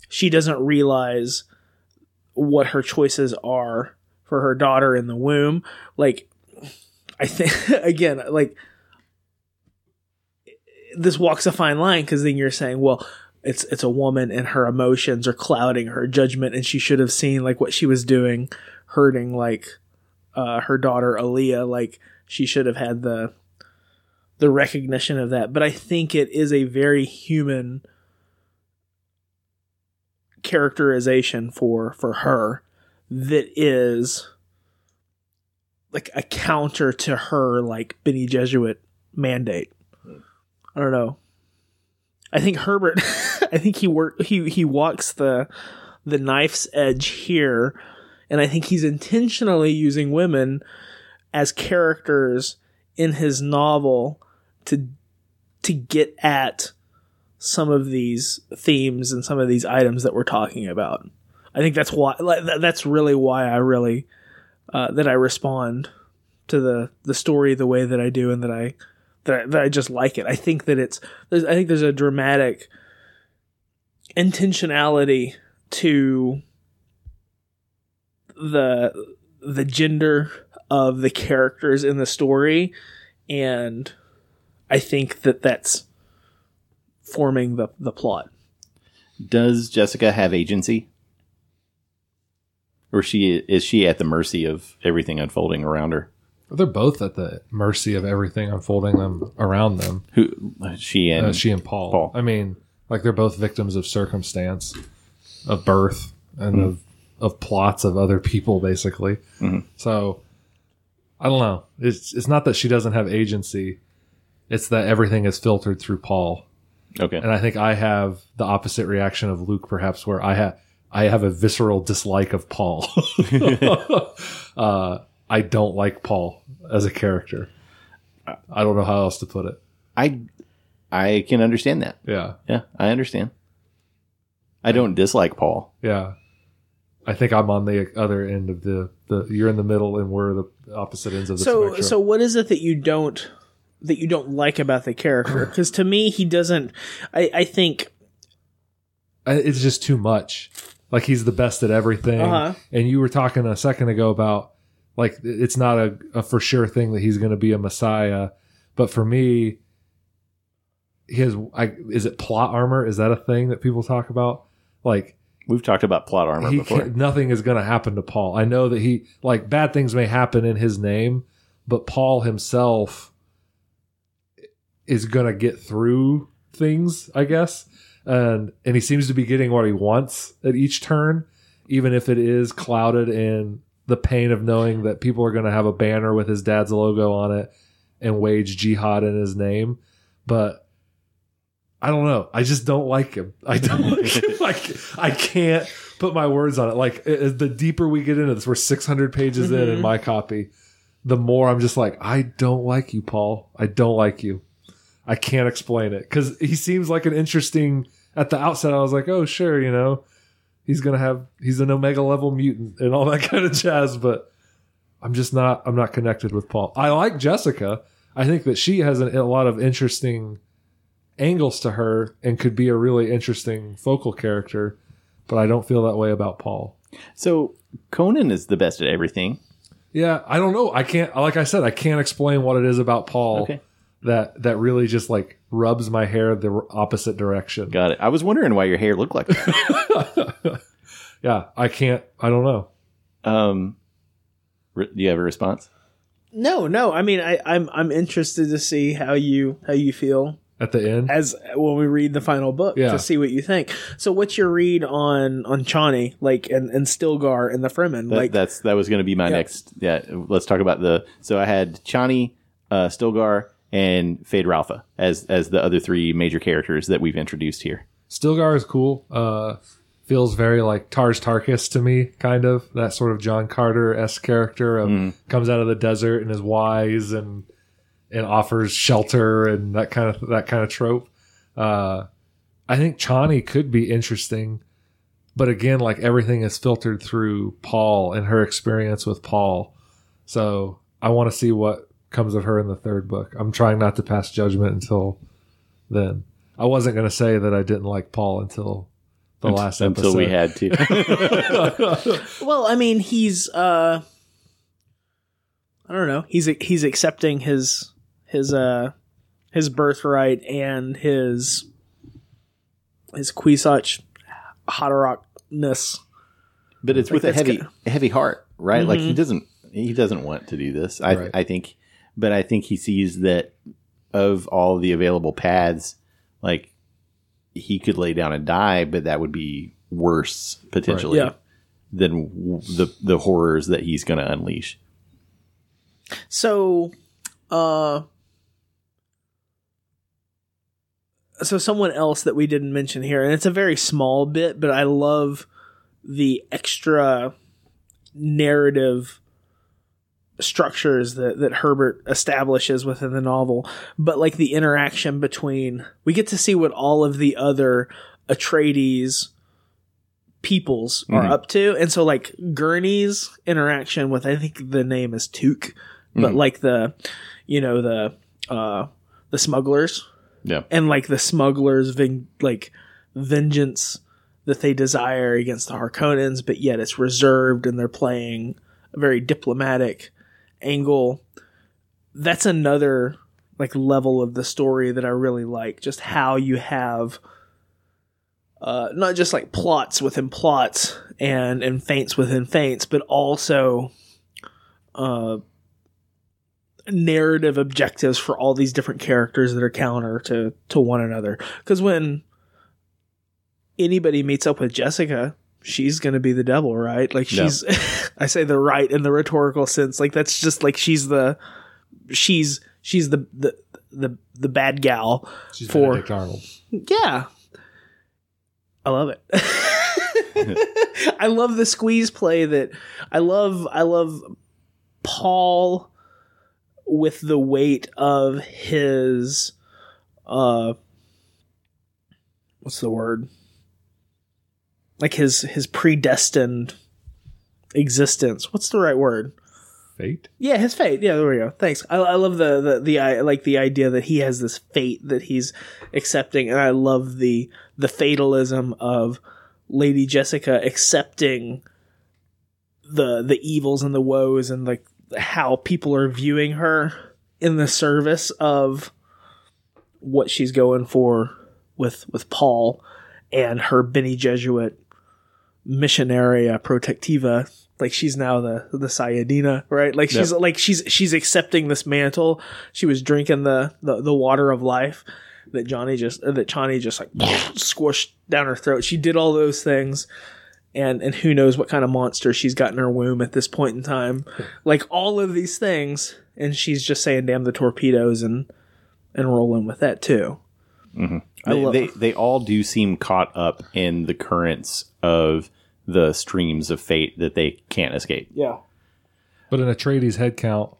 she doesn't realize what her choices are for her daughter in the womb. Like I think again, like this walks a fine line because then you're saying, well, it's it's a woman and her emotions are clouding her judgment, and she should have seen like what she was doing, hurting like uh, her daughter Alia. Like she should have had the the recognition of that. But I think it is a very human characterization for for her that is like a counter to her like Bene Gesserit mandate. I don't know. I think Herbert I think he work he he walks the the knife's edge here and I think he's intentionally using women as characters in his novel to to get at some of these themes and some of these items that we're talking about. I think that's why that's really why I really uh, that I respond to the the story the way that I do and that I that I, that I just like it. I think that it's I think there's a dramatic intentionality to the the gender of the characters in the story and I think that that's forming the the plot. Does Jessica have agency? Or she is she at the mercy of everything unfolding around her? They're both at the mercy of everything unfolding them around them. Who she and Uh, she and Paul. Paul. I mean, like they're both victims of circumstance, of birth, and of of plots of other people, basically. So I don't know. It's it's not that she doesn't have agency. It's that everything is filtered through Paul, Okay. and I think I have the opposite reaction of Luke, perhaps, where I have I have a visceral dislike of Paul. uh, I don't like Paul as a character. I don't know how else to put it. I I can understand that. Yeah. Yeah, I understand. I don't dislike Paul. Yeah. I think I'm on the other end of the, the you're in the middle and we're the opposite ends of the So spectrum. so what is it that you don't that you don't like about the character? Because to me, he doesn't. I I think I- it's just too much. Like he's the best at everything. Uh-huh. And you were talking a second ago about like it's not a, a for sure thing that he's going to be a messiah, but for me, his I, is it plot armor? Is that a thing that people talk about? Like We've talked about plot armor he before. nothing is going to happen to Paul. I know that he like bad things may happen in his name, but Paul himself is going to get through things, I guess. And and he seems to be getting what he wants at each turn, even if it is clouded in the pain of knowing that people are going to have a banner with his dad's logo on it and wage jihad in his name. But I don't know. I just don't like him. I don't like him. Like I can't put my words on it. Like i- the deeper we get into this, we're 600 pages in in mm-hmm. my copy. The more I'm just like, I don't like you, Paul. I don't like you. I can't explain it because he seems like an interesting. At the outset, I was like, oh sure, you know, he's gonna have he's an omega level mutant and all that kind of jazz. But I'm just not. I'm not connected with Paul. I like Jessica. I think that she has an, a lot of interesting angles to her and could be a really interesting focal character. But I don't feel that way about Paul. So Conan is the best at everything. Yeah, I don't know. I can't. Like I said, I can't explain what it is about Paul Okay. That that really just like rubs my hair the opposite direction. Got it. I was wondering why your hair looked like that. Yeah, I can't. I don't know. um, re- do you have a response? no no. I mean, I I'm I'm interested to see how you how you feel At the end, as when we read the final book Yeah. to see what you think. So, what's your read on on Chani, like and and Stilgar and the Fremen? That, like, that's that was going to be my Yeah. next. Yeah, let's talk about the. So I had Chani, uh, Stilgar, and Feyd-Rautha as as the other three major characters that we've introduced here. Stilgar is cool. Uh, feels very like Tars Tarkas to me, kind of that sort of John Carter esque character. Of, Comes out of the desert and is wise and and offers shelter and that kind of that kind of trope. Uh, I think Chani could be interesting, but again, like everything is filtered through Paul and her experience with Paul. So I want to see what comes of her in the third book. I'm trying not to pass judgment until then. I wasn't going to say that I didn't like Paul until the last episode. until we had to. well, I mean, he's uh, I don't know. He's he's accepting his his uh his birthright and his his Kwisatz Haderachness. but it's Like, with a heavy good. a heavy heart, right? Like he doesn't he doesn't want to do this. I Right. I think, but I think he sees that of all the available paths, like he could lay down and die, but that would be worse potentially Yeah. than w- the the horrors that he's going to unleash. So, uh, so someone else that we didn't mention here, and it's a very small bit, but I love the extra narrative structures that, that Herbert establishes within the novel, but like the interaction between, we get to see what all of the other Atreides peoples are Mhm. up to. And so like Gurney's interaction with, I think the name is Tuek, but Mhm. like the, you know, the, uh, the smugglers Yeah. and like the smugglers veng- like vengeance that they desire against the Harkonnens, but yet it's reserved and they're playing a very diplomatic angle. That's another like level of the story that I really like. Just how you have uh, not just like plots within plots and and feints within feints, but also uh, narrative objectives for all these different characters that are counter to to one another. Because when anybody meets up with Jessica, she's going to be the devil, right? Like she's I say the right in the rhetorical sense. Like that's just like she's the she's she's the the the, the bad gal. She's For- Benedict Arnold. Yeah. I love it. I love the squeeze play that I love I love Paul with the weight of his uh what's the word? Like his his predestined existence. What's the right word? Fate. Yeah, his fate. Yeah, there we go. Thanks. I, I love the, the the I like the idea that he has this fate that he's accepting, and I love the the fatalism of Lady Jessica accepting the the evils and the woes and like how people are viewing her in the service of what she's going for with with Paul and her Bene Gesserit missionaria protectiva. Like she's now the the Sayyadina right? Like she's like she's she's accepting this mantle. She was drinking the the, the water of life that johnny just uh, that Chani just like squished down her throat. She did all those things. And and who knows what kind of monster she's got in her womb at this point in time. Like all of these things. And she's just saying damn the torpedoes and and rolling with that too. I They, they they all do seem caught up in the currents of the streams of fate that they can't escape. yeah But in a Atreides headcount,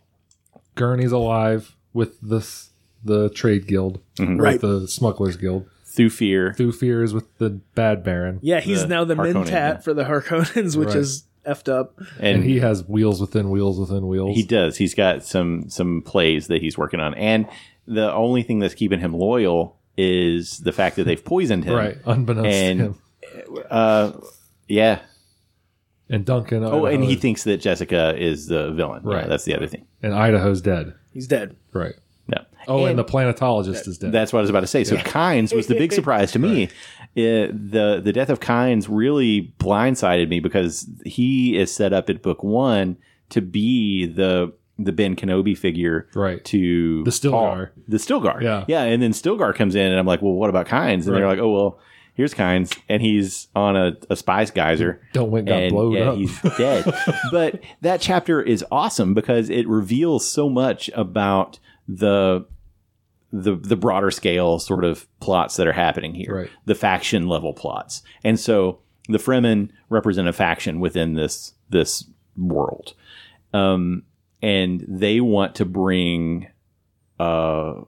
Gurney's alive with this the trade guild, Right. with the smugglers guild. Through fear, Thufir is with the bad baron, yeah he's The now the Harkonnen, mentat yeah. for the harkonnens which Right. is effed up and, and he has wheels within wheels within wheels. He does. He's got some some plays that he's working on, and the only thing that's keeping him loyal is the fact that they've poisoned him. right, unbeknownst And- to him. Uh, yeah. And Duncan. Oh, and he Idaho- thinks that Jessica is the villain. Yeah, Right. that's the other thing. and Idaho's dead. he's dead Right. Yeah. Oh, and, And- the planetologist is dead. That's what I was about to say. So Kynes was the big surprise to me. Uh, the the death of Kynes really blindsided me because he is set up in book one to be the the Ben Kenobi figure Right. to The Stilgar. Paul. The Stilgar. Yeah. Yeah. And then Stilgar comes in and I'm like, well, what about Kynes? And they're Right. like, oh, well, here's Kynes. And he's on a, a spice geyser. Don't Wink got and blown yeah, up. he's dead. but that chapter is awesome because it reveals so much about the the the broader scale sort of plots that are happening here, Right. the faction level plots, and so the Fremen represent a faction within this this world, um, and they want to bring uh,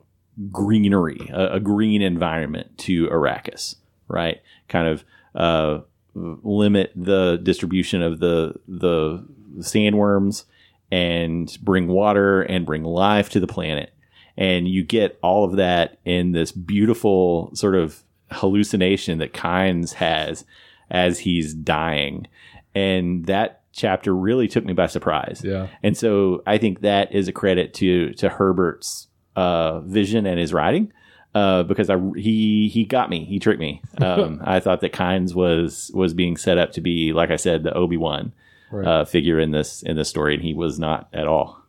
greenery, a, a green environment to Arrakis, right? Kind of uh, limit the distribution of the the sandworms and bring water and bring life to the planet. And you get all of that in this beautiful sort of hallucination that Kynes has as he's dying. And that chapter really took me by surprise. yeah. And so I think that is a credit to to Herbert's uh, vision and his writing. Uh, because I he he got me, he tricked me. Um, I thought that Kynes was was being set up to be, like I said, the Obi Wan Right. uh, figure in this in this story, and he was not at all.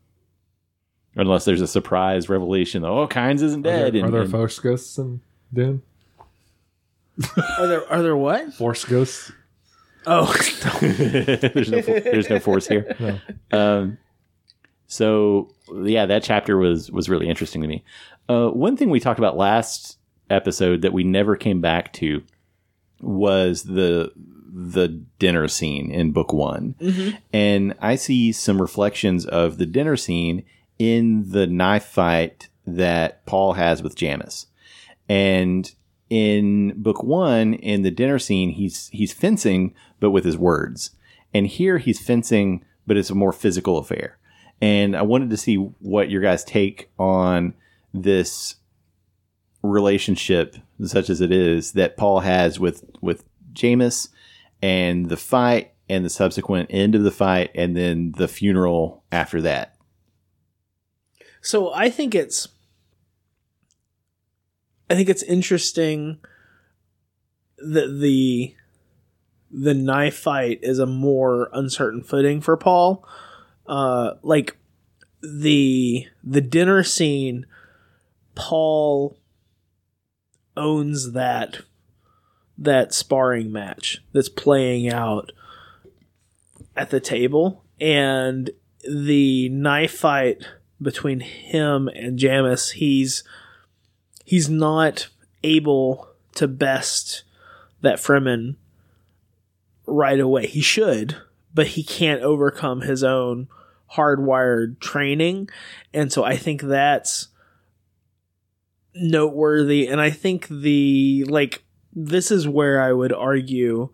unless there's a surprise revelation. Oh, Kynes isn't Are dead. there, are and- there and- force ghosts in Dune? Are there are there what? Force ghosts? Oh, there's no fo- there's no force here. Um, so yeah, that chapter was was really interesting to me. Uh, one thing we talked about last episode that we never came back to was the the dinner scene in book one, and I see some reflections of the dinner scene in the knife fight that Paul has with Jamis, and in book one in the dinner scene he's he's fencing but with his words. And here he's fencing but it's a more physical affair. And i wanted to see what your guys take on this relationship such as it is that paul has with with Jamis and the fight and the subsequent end of the fight and then the funeral after that so I think it's I think it's interesting that the the knife fight is a more uncertain footing for Paul. Uh, like the the dinner scene, Paul owns that that sparring match that's playing out at the table, and the knife fight between him and Jamis, he's he's not able to best that Fremen right away. He should, but he can't overcome his own hardwired training. And so I think that's noteworthy. And I think the, like, this is where I would argue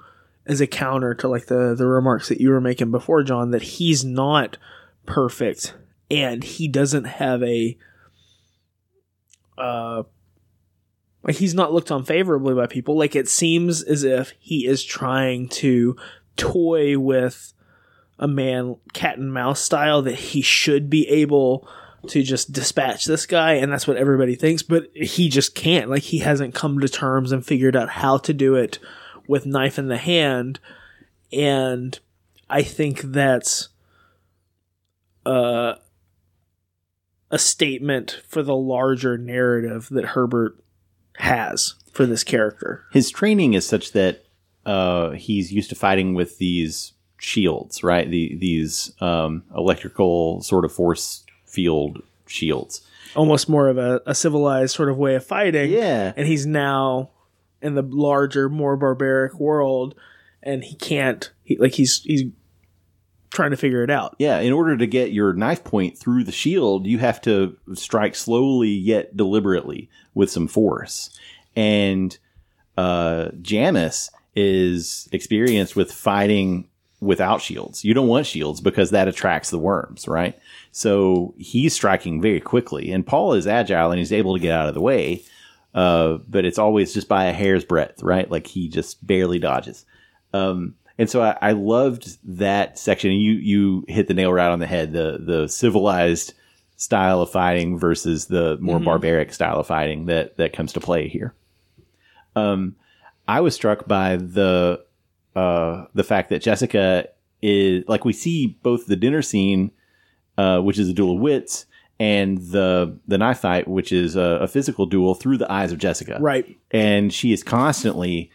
as a counter to like the, the remarks that you were making before, John, that he's not perfect and he doesn't have a, uh, like he's not looked on favorably by people. Like it seems as if he is trying to toy with a man cat and mouse style that he should be able to just dispatch this guy and that's what everybody thinks but he just can't like he hasn't come to terms and figured out how to do it with knife in the hand and i think that's uh a statement for the larger narrative that Herbert has for this character. his training is such that uh, he's used to fighting with these shields, right? The, these um, electrical sort of force field shields. Almost more of a, a civilized sort of way of fighting. Yeah. And he's now in the larger, more barbaric world and he can't he like he's he's trying to figure it out. Yeah, in order to get your knife point through the shield, you have to strike slowly yet deliberately with some force. And uh, Jamis is experienced with fighting without shields. You don't want shields because that attracts the worms, right? So he's striking very quickly, and Paul is agile and he's able to get out of the way. Uh, but it's always just by a hair's breadth, right? Like he just barely dodges. Um, and so I, I loved that section. You you hit the nail right on the head. The the civilized style of fighting versus the more barbaric style of fighting that that comes to play here. Um, I was struck by the uh, the fact that Jessica is like we see both the dinner scene, uh, which is a duel of wits, and the the knife fight, which is a, a physical duel through the eyes of Jessica Right. and she is constantly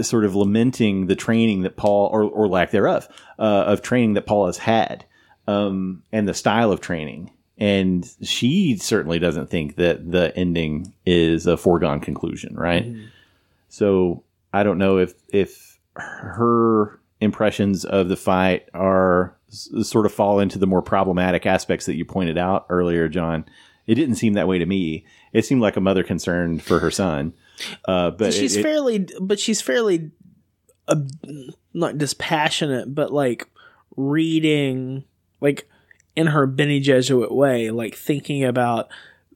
sort of lamenting the training that Paul, or, or lack thereof, uh, of training that Paul has had, um, and the style of training. And she certainly doesn't think that the ending is a foregone conclusion, right? So I don't know if if her impressions of the fight are s- sort of fall into the more problematic aspects that you pointed out earlier, John. It didn't seem that way to me. It seemed like a mother concerned for her son. Uh, but she's it- it- fairly but she's fairly uh, not dispassionate but like reading like in her Bene Gesserit way like thinking about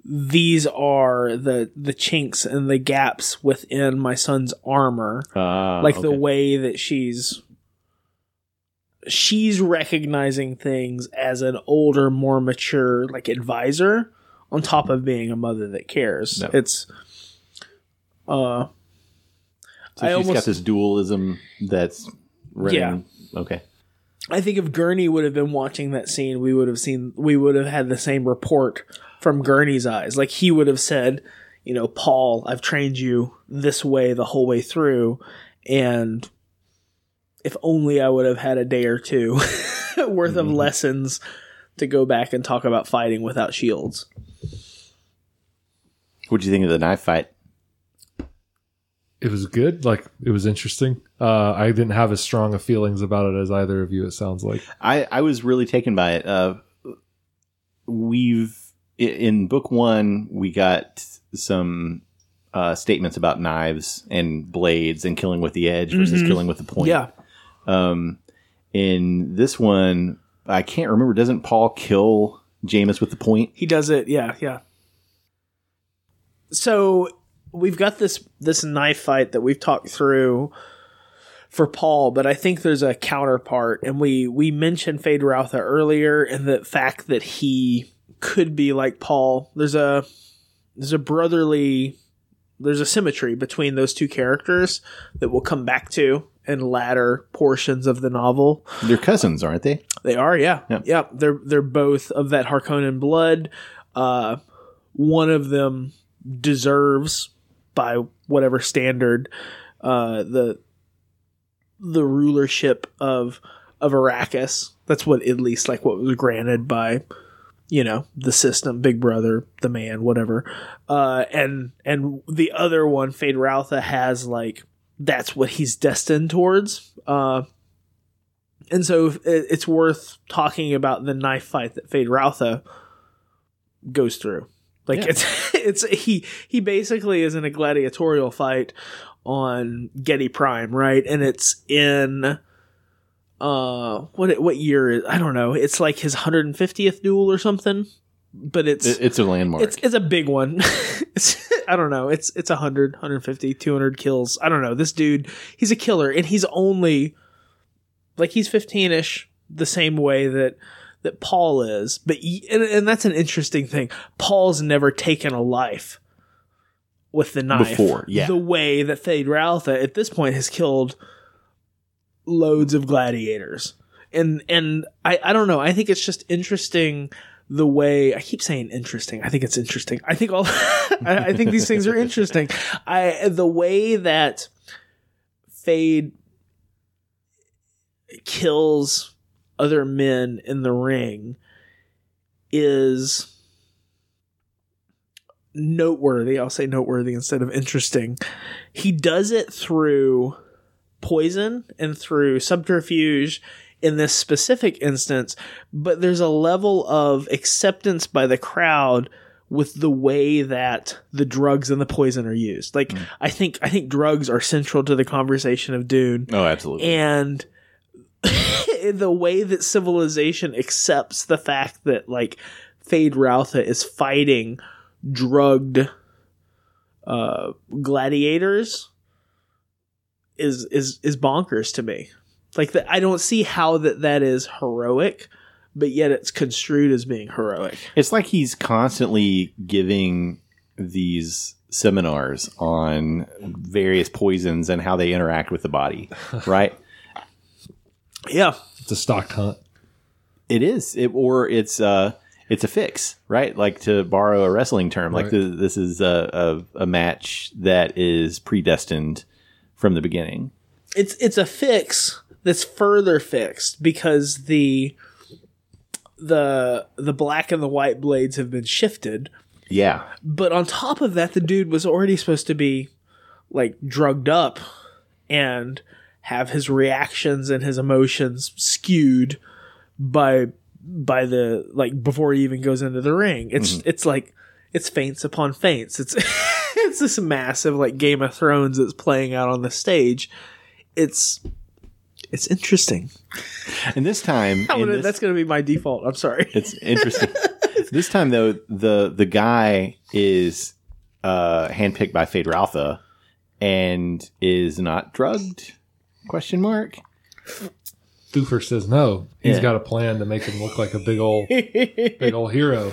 these are the the chinks and the gaps within my son's armor Ah, like the way that she's she's recognizing things as an older more mature like advisor on top of being a mother that cares Yep. it's uh So I she's got this dualism that's running. Okay. I think if Gurney would have been watching that scene, we would have seen we would have had the same report from Gurney's eyes. Like he would have said, you know, Paul, I've trained you this way the whole way through, and if only I would have had a day or two worth of lessons to go back and talk about fighting without shields. What'd you think of the knife fight? It was good. Like it was interesting. Uh, I didn't have as strong of feelings about it as either of you. It sounds like. I, I was really taken by it. Uh, we've i- in book one we got some uh, statements about knives and blades and killing with the edge versus killing with the point. Yeah. Um, in this one, I can't remember. Doesn't Paul kill Jamis with the point? He does it. Yeah, yeah. So we've got this this knife fight that we've talked through for Paul, but I think there's a counterpart, and we we mentioned Feyd-Rautha earlier, and the fact that he could be like Paul. There's a there's a brotherly there's a symmetry between those two characters that we'll come back to in latter portions of the novel. They're cousins, aren't they? They are, yeah. Yeah. yeah. They're they're both of that Harkonnen blood. Uh one of them deserves by whatever standard uh the the rulership of of Arrakis. That's what at least like what was granted by you know the system big brother the man whatever uh and and the other one Feyd-Rautha has like that's what he's destined towards uh and so it- it's worth talking about the knife fight that Feyd-Rautha goes through. Like Yeah. it's it's he he basically is in a gladiatorial fight on Giedi Prime, right? And it's in uh what what year is I don't know. It's like his 150th duel or something. But it's It- It's a landmark. it's it's a big one. it's, I don't know. It's it's 100, 150, 200 kills. I don't know. This dude, he's a killer and he's only like he's 15ish the same way that that Paul is. But and, and that's an interesting thing. Paul's never taken a life with the knife Before, yeah. The way that Feyd-Rautha at this point has killed loads of gladiators. And and I, I don't know. I think it's just interesting the way I keep saying interesting. I think it's interesting. I think all I, I think these things are interesting. I the way that Feyd kills other men in the ring is noteworthy. I'll say noteworthy instead of interesting. He does it through poison and through subterfuge in this specific instance, but there's a level of acceptance by the crowd with the way that the drugs and the poison are used. Like I think I think drugs are central to the conversation of Dune oh, absolutely. and the way that civilization accepts the fact that like Feyd-Rautha is fighting drugged uh, gladiators is is is bonkers to me. Like that, I don't see how that that is heroic, but yet it's construed as being heroic. It's like he's constantly giving these seminars on various poisons and how they interact with the body, right? Yeah, It's a stock hunt. It is, it, or it's uh, it's a fix, right? Like to borrow a wrestling term, like the, this is a, a a match that is predestined from the beginning. it's it's a fix that's further fixed because the the the black and the white blades have been shifted. Yeah, but on top of that the dude was already supposed to be like drugged up and have his reactions and his emotions skewed by by the like before he even goes into the ring. It's mm-hmm. it's like it's feints upon feints. It's it's this massive like game of thrones that's playing out on the stage it's it's interesting and this time, I'm gonna- this- that's gonna be my default i'm sorry It's interesting. this time though, the the guy is uh handpicked by Feyd-Rautha and is not drugged? Question mark. Thufir says no. He's Yeah. got a plan to make him look like a big old, big old hero.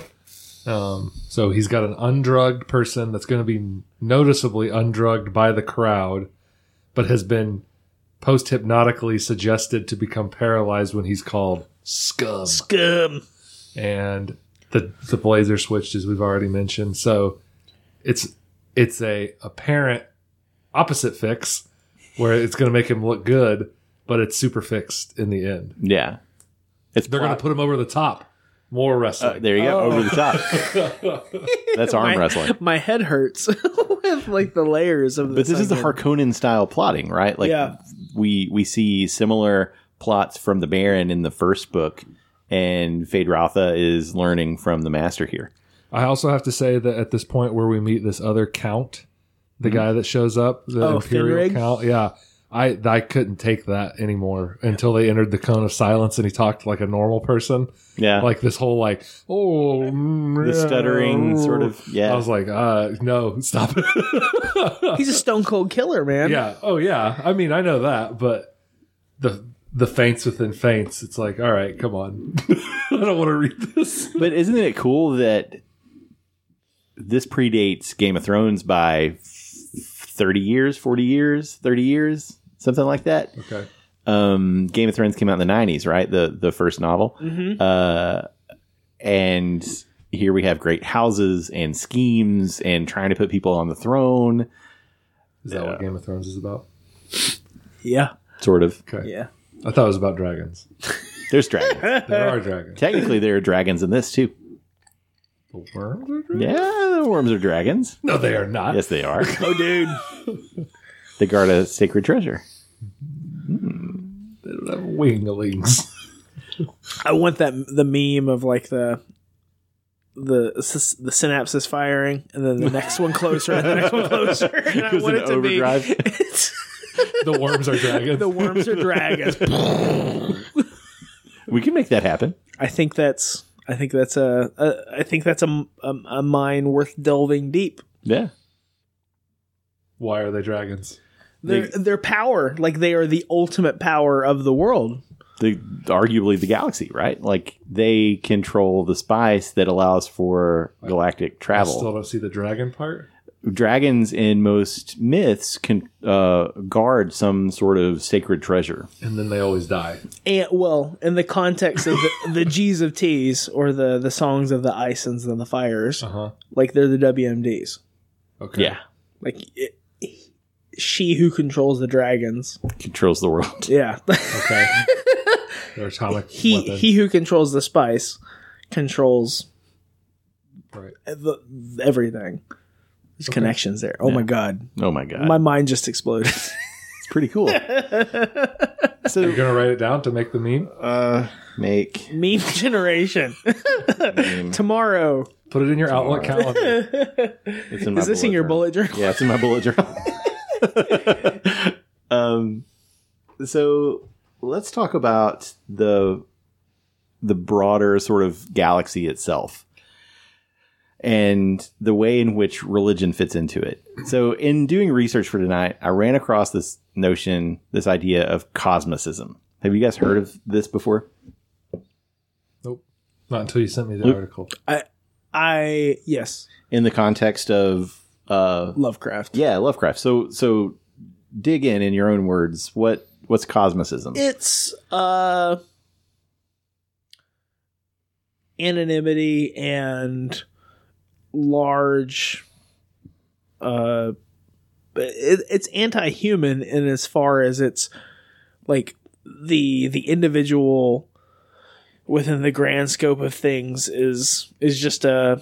Um, so he's got an undrugged person that's going to be noticeably undrugged by the crowd, but has been post hypnotically suggested to become paralyzed when he's called scum. Scum. and the the blazer switched as we've already mentioned. So it's it's a apparent opposite fix where it's going to make him look good, but it's super fixed in the end. Yeah. It's They're going to put him over the top. More Uh, wrestling. there you go, over the top. That's arm my, wrestling. My head hurts with like the layers of But this. this is the onion. Harkonnen style plotting, right? Like Yeah. we we see similar plots from the Baron in the first book, and Feyd-Rautha is learning from the Master here. I also have to say that at this point where we meet this other count, the guy that shows up, the Oh, Imperial Fenring? count, yeah. I I couldn't take that anymore until they entered the cone of silence and he talked like a normal person. Yeah, Like this whole like oh the stuttering sort of. Yeah, I was like, uh, no, stop it. He's a stone cold killer, man. yeah. Oh yeah. I mean, I know that, but the the feints within feints. it's like, all right, come on. I don't want to read this. but isn't it cool that this predates Game of Thrones by thirty years, forty years, thirty years, something like that? Okay. um, Game of Thrones came out in the '90s, right? The the first novel, uh, and here we have great houses and schemes and trying to put people on the throne, Is that what Game of Thrones is about? Yeah. sort of. Okay. Yeah. I thought it was about dragons. There's dragons. There are dragons. Technically, there are dragons in this too. The worms are dragons? Yeah, the worms are dragons. No, they are not. Yes, they are. Oh, dude. they guard a sacred treasure. They don't have winglings. I want that the meme of like the the the synapses firing, and then the next one closer, and the next one closer. And I want into it to overdrive. be it's, the worms are dragons. the worms are dragons. We can make that happen. I think that's I think that's a, a I think that's a, a a mine worth delving deep. Yeah. Why are they dragons? Their their power, like they are the ultimate power of the world. The arguably the galaxy, right? Like they control the spice that allows for galactic travel. I travel. still don't see the dragon part. Dragons in most myths can uh, guard some sort of sacred treasure. And then they always die. And well, in the context of the, the G's of T's or the the songs of the Isons and the Fires, Uh huh. like they're the WMDs. Okay. Yeah, Like it, she who controls the dragons. controls the world. Yeah, Okay. They're atomic he weapons. he who controls the spice controls right. the, everything. There's connections there. Oh my god, Oh my god, my mind just exploded. it's pretty cool. so You're gonna write it down to make the meme. uh, make Meme generation tomorrow. Put it in your Outlook calendar. it's in my Is this in your bullet journal? Yeah, it's in my bullet journal. um, so let's talk about the the broader sort of galaxy itself and the way in which religion fits into it. So, in doing research for tonight, I ran across this notion, this idea of cosmicism. Have you guys heard of this before? Nope. Not until you sent me the article. I I yes, In the context of uh, Lovecraft. yeah, Lovecraft. So, so dig in in your own words. What what's cosmicism? It's uh anonymity and large uh it, it's anti-human in as far as it's like the the individual within the grand scope of things is is just a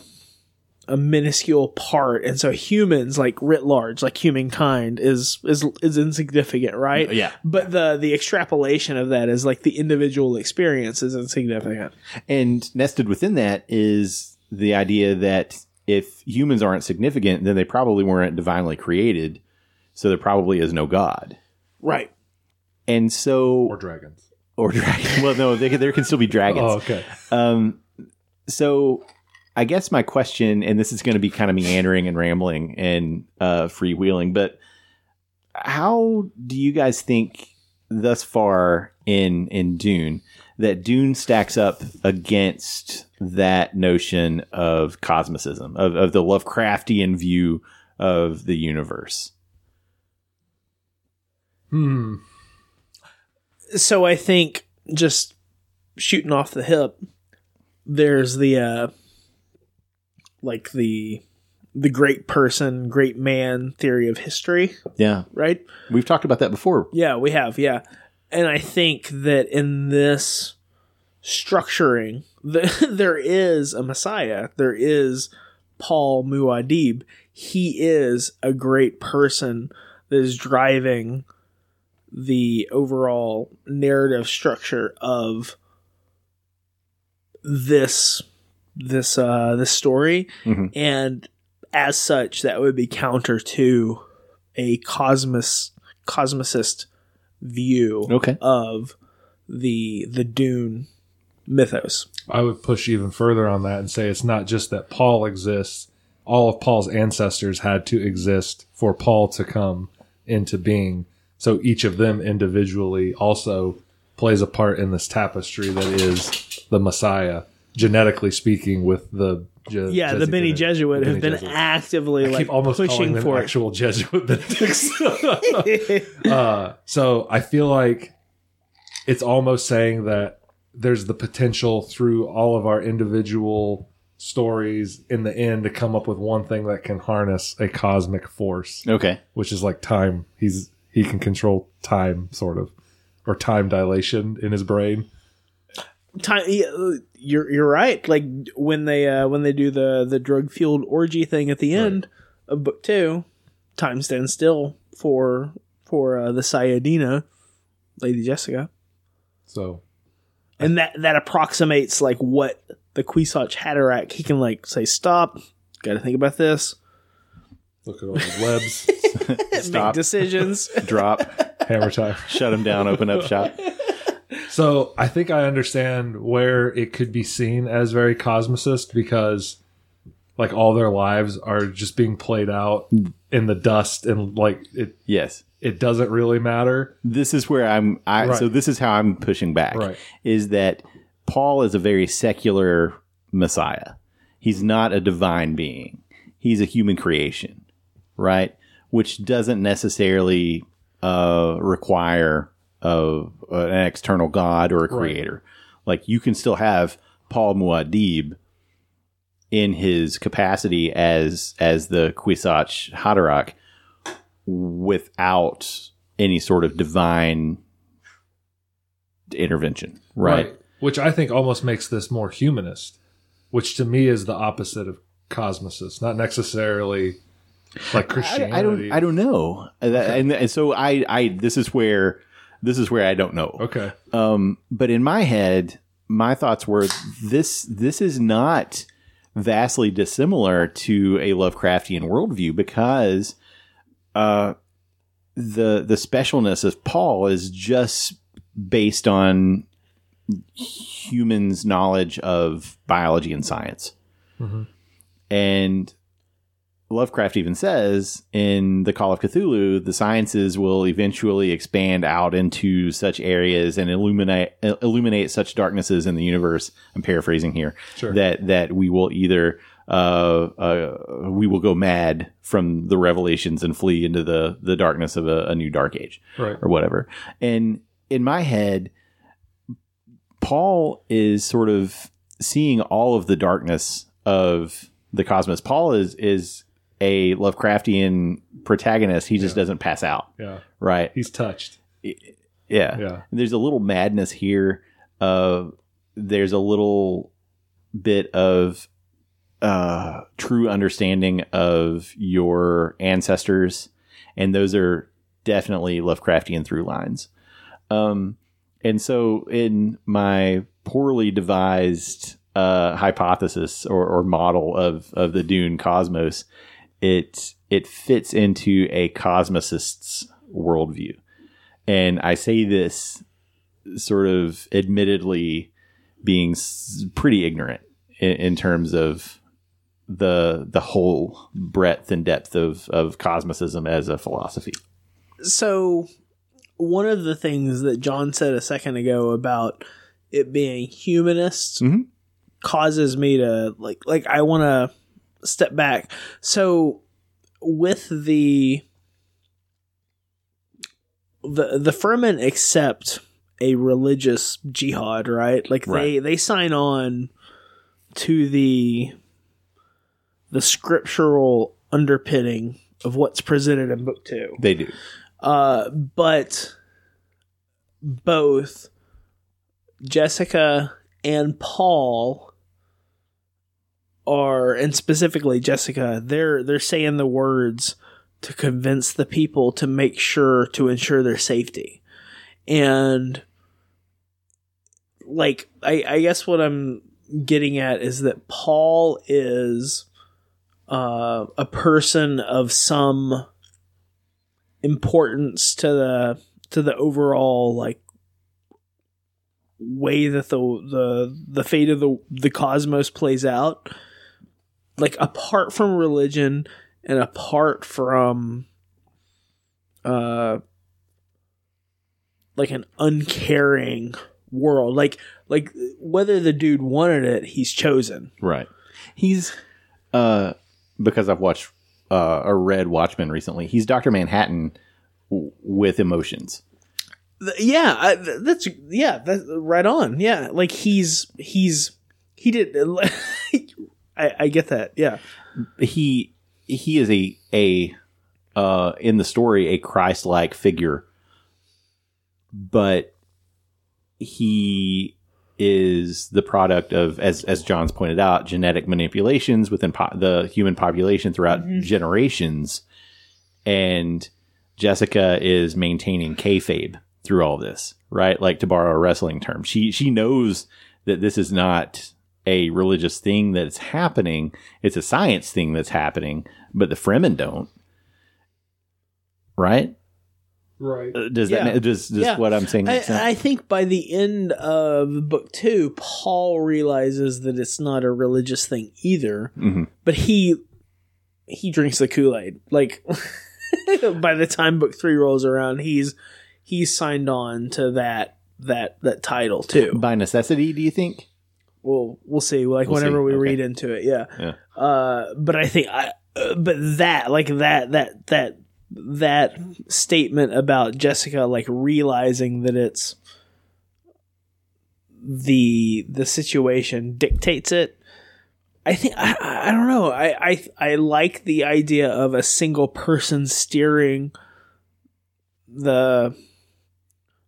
a minuscule part. And so humans like writ large like humankind is is is insignificant right? Yeah. but the the extrapolation of that is like the individual experience is insignificant. And nested within that is the idea that if humans aren't significant, then they probably weren't divinely created. So there probably is no God. right And so, Or dragons. or dragon. Well, no, they, there can still be dragons. Oh, okay. Um, so I guess my question, and this is going to be kind of meandering and rambling and uh, freewheeling, but how do you guys think thus far in in Dune that Dune stacks up against that notion of cosmicism, of, of the Lovecraftian view of the universe? Hmm. so I think just shooting off the hip, there's the uh like the the great person, great man theory of history, Yeah, right? we've talked about that before. Yeah, we have, yeah. And I think that in this structuring, the, there is a Messiah. There is Paul Muad'Dib. He is a great person that is driving the overall narrative structure of this this uh this story Mhm. and as such that would be counter to a cosmos cosmicist view Okay. of the the Dune mythos. I would push even further on that and say it's not just that Paul exists. All of Paul's ancestors had to exist for Paul to come into being. So each of them individually also plays a part in this tapestry that is the Messiah, genetically speaking, with the Je- Yeah, the Benny Jesuit the Bene Gesserit. actively I like keep almost pushing them for it. actual Jesuit Benedicts. uh, so I feel like it's almost saying that there's the potential through all of our individual stories in the end to come up with one thing that can harness a cosmic force, Okay. which is like time. He's he can control time, sort of, or time dilation in his brain. Time, you're you're right. Like when they uh, when they do the the drug fueled orgy thing at the end of book two, time stands still for for uh, the Sayyadina, Lady Jessica, So and that that approximates like what the Kwisatz Haderach he can like say stop. Got to think about this. look at all the webs, stop Make decisions. Drop. hammer time. shut him down. Open up shop. So I think I understand where it could be seen as very cosmicist because like all their lives are just being played out in the dust and like it Yes. it doesn't really matter. This is where I'm. I Right. so this is how I'm pushing back. Right. Is that Paul is a very secular Messiah. He's not a divine being. He's a human creation, right? Which doesn't necessarily uh, require uh, an external God or a creator. Like you can still have Paul Muad'Dib in his capacity as as the Kwisatz Haderach without any sort of divine intervention, right? Which I think almost makes this more humanist, which to me is the opposite of cosmicist, not necessarily like I, Christianity. I don't. I don't know, And that- and, and so I. I. This is where. This is where I don't know. Okay. Um, but in my head, my thoughts were this. This is not vastly dissimilar to a Lovecraftian worldview because uh, the the specialness of Paul is just based on humans' knowledge of biology and science. Mhm. And Lovecraft even says in the Call of Cthulhu, the sciences will eventually expand out into such areas and illuminate illuminate such darknesses in the universe. I'm paraphrasing here. Sure. That that we will either uh, uh, we will go mad from the revelations and flee into the the darkness of a, a new dark age Right. or whatever. And in my head, Paul is sort of seeing all of the darkness of the cosmos. Paul is is a Lovecraftian protagonist. He just doesn't pass out, Yeah. right? He's touched. Yeah. Yeah. There's a little madness here. Uh, there's a little bit of uh, true understanding of your ancestors, and those are definitely Lovecraftian through lines. Um, and so, in my poorly devised uh, hypothesis or, or model of of the Dune cosmos, it it fits into a cosmicist's worldview. And I say this sort of admittedly being pretty ignorant in, in terms of the the whole breadth and depth of, of cosmicism as a philosophy. so one of the things that John said a second ago about it being humanist Mhm. causes me to like like I want to step back. So with the the the Fremen accept a religious jihad, right? Like they they sign on to the the scriptural underpinning of what's presented in book 2. They do. Uh, but both Jessica and Paul are, and specifically Jessica, they're they're saying the words to convince the people to make sure to ensure their safety, and like I, I guess what I'm getting at is that Paul is uh, a person of some importance to the to the overall like way that the the the fate of the the cosmos plays out like apart from religion and apart from uh like an uncaring world like like whether the dude wanted it he's chosen Right. He's uh because I've watched uh or read Watchmen recently. He's Doctor Manhattan w- with emotions. Th- yeah I, th- that's yeah that's right on yeah like he's he's he did I, I get that yeah. He he is a a uh in the story a Christ-like figure, but he is the product of as as John's pointed out genetic manipulations within po- the human population throughout generations. And Jessica is maintaining kayfabe through all this, right? Like to borrow a wrestling term, she she knows that this is not a religious thing that's happening; it's a science thing that's happening. But the Fremen don't, right? Right. Uh, Does Yeah. that does, does Yeah. what I'm saying? make I, sense? I think by the end of book two, Paul realizes that it's not a religious thing either, Mhm. but he he drinks the Kool Aid. Like by the time book three rolls around, he's he's signed on to that that that title too. By necessity, do you think? We'll we'll see. Like We'll whenever see. we Okay. read into it, yeah. Yeah. Uh, but I think I, uh, but that like that that that that statement about Jessica like realizing that it's the the situation dictates it. I think I, I I don't know. I, I I like the idea of a single person steering the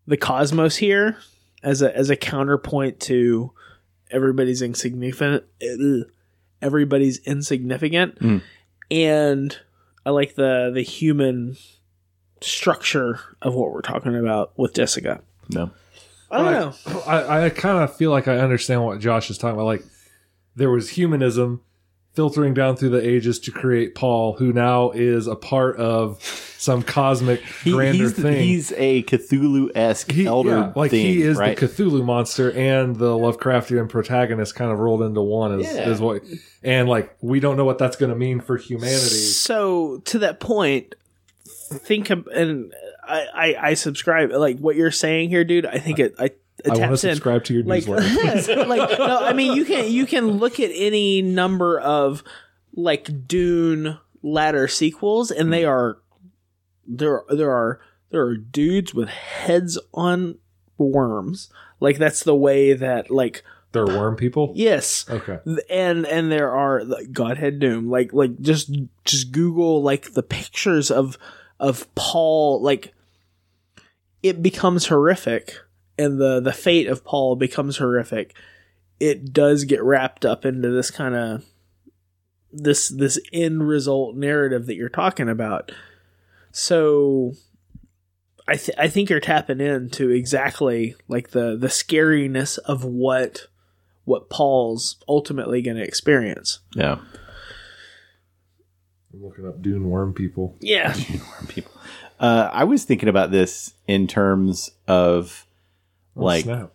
the cosmos here as a as a counterpoint to everybody's insignificant everybody's insignificant Mm. and I like the the human structure of what we're talking about with Jessica. No. I don't Right. know. I, I kind of feel like I understand what Josh is talking about. Like there was humanism filtering down through the ages to create Paul, who now is a part of some cosmic He- grander he's, thing. he's a Cthulhu esque elder. yeah, like thing, he is right? the Cthulhu monster and the Lovecraftian protagonist kind of rolled into one is, Yeah. is what and like we don't know what that's going to mean for humanity. So to that point, think of and I, I I subscribe like what you're saying here, dude. I think it I I want to subscribe to your like newsletter. like no i mean you can you can look at any number of like dune ladder sequels and they hmm. are there there are there are dudes with heads on worms like that's the way that like They're worm people. yes Okay. and and there are like, godhead doom like like just just google like the pictures of of paul like it becomes horrific and the the fate of paul becomes horrific it does get wrapped up into this kind of this this end result narrative that you're talking about so I, th- I think you're tapping into exactly like the the scariness of what what Paul's ultimately going to experience. yeah. I'm looking up Dune worm people. Yeah, Dune Worm people. Uh, I was thinking about this in terms of Oh, like snap.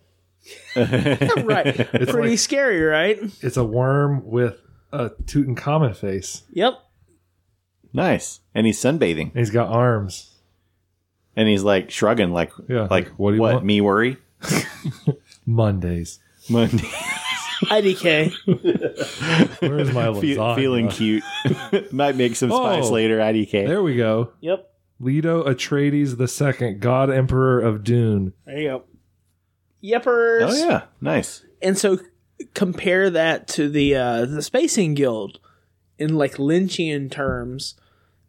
right. Pretty like- scary, right? it's a worm with a Tutankhamun face. Yep. nice, and he's sunbathing, And he's got arms. and he's like shrugging, like Yeah, like like, what do you what? want? Me worry Mondays. Monday, IDK. Where's my Fe- lasagna? feeling cute. Might make some spice Oh. later. IDK. There we go. yep. Leto Atreides the second, God Emperor of Dune. There you go. Yepers. Oh yeah, nice. and so compare that to the uh, the Spacing Guild in like Lynchian terms.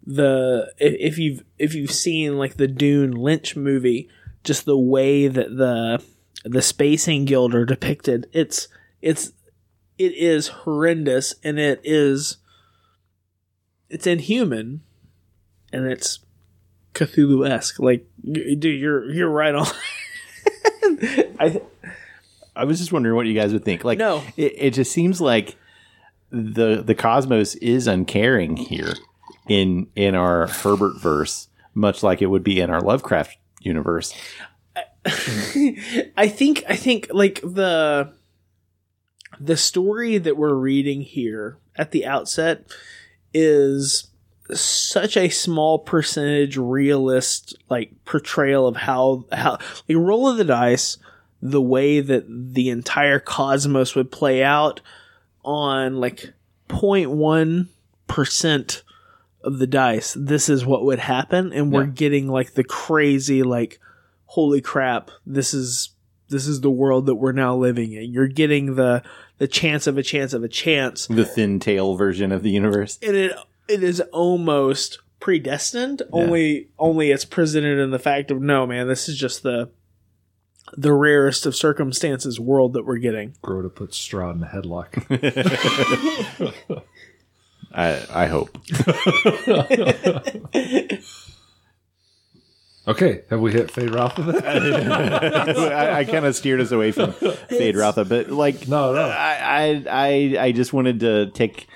The if, if you've if you've seen like the Dune Lynch movie, just the way that the the Spacing Guild are depicted, it's it's it is horrendous and it is it's inhuman and it's Cthulhu esque. Like, dude, you're you're right on. I I was just wondering what you guys would think. Like, No. it, it just seems like the the cosmos is uncaring here in in our Herbert verse, much like it would be in our Lovecraft universe. I think I think like the the story that we're reading here at the outset is such a small percentage realist like portrayal of how how like roll of the dice the way that the entire cosmos would play out on like 0.1 percent of the dice this is what would happen and we're Yeah. getting like the crazy like holy crap this is this is the world that we're now living in you're getting the the chance of a chance of a chance The thin tail version of the universe. and it it is almost predestined only only it's presented in the fact of no man this is just the the rarest of circumstances world that we're getting Grow to put Straw in the headlock. I I hope. okay, have we hit Fade Ralph with it? I, I kind of steered us away from Feyd-Rautha, but like No, no. I, I I I just wanted to take,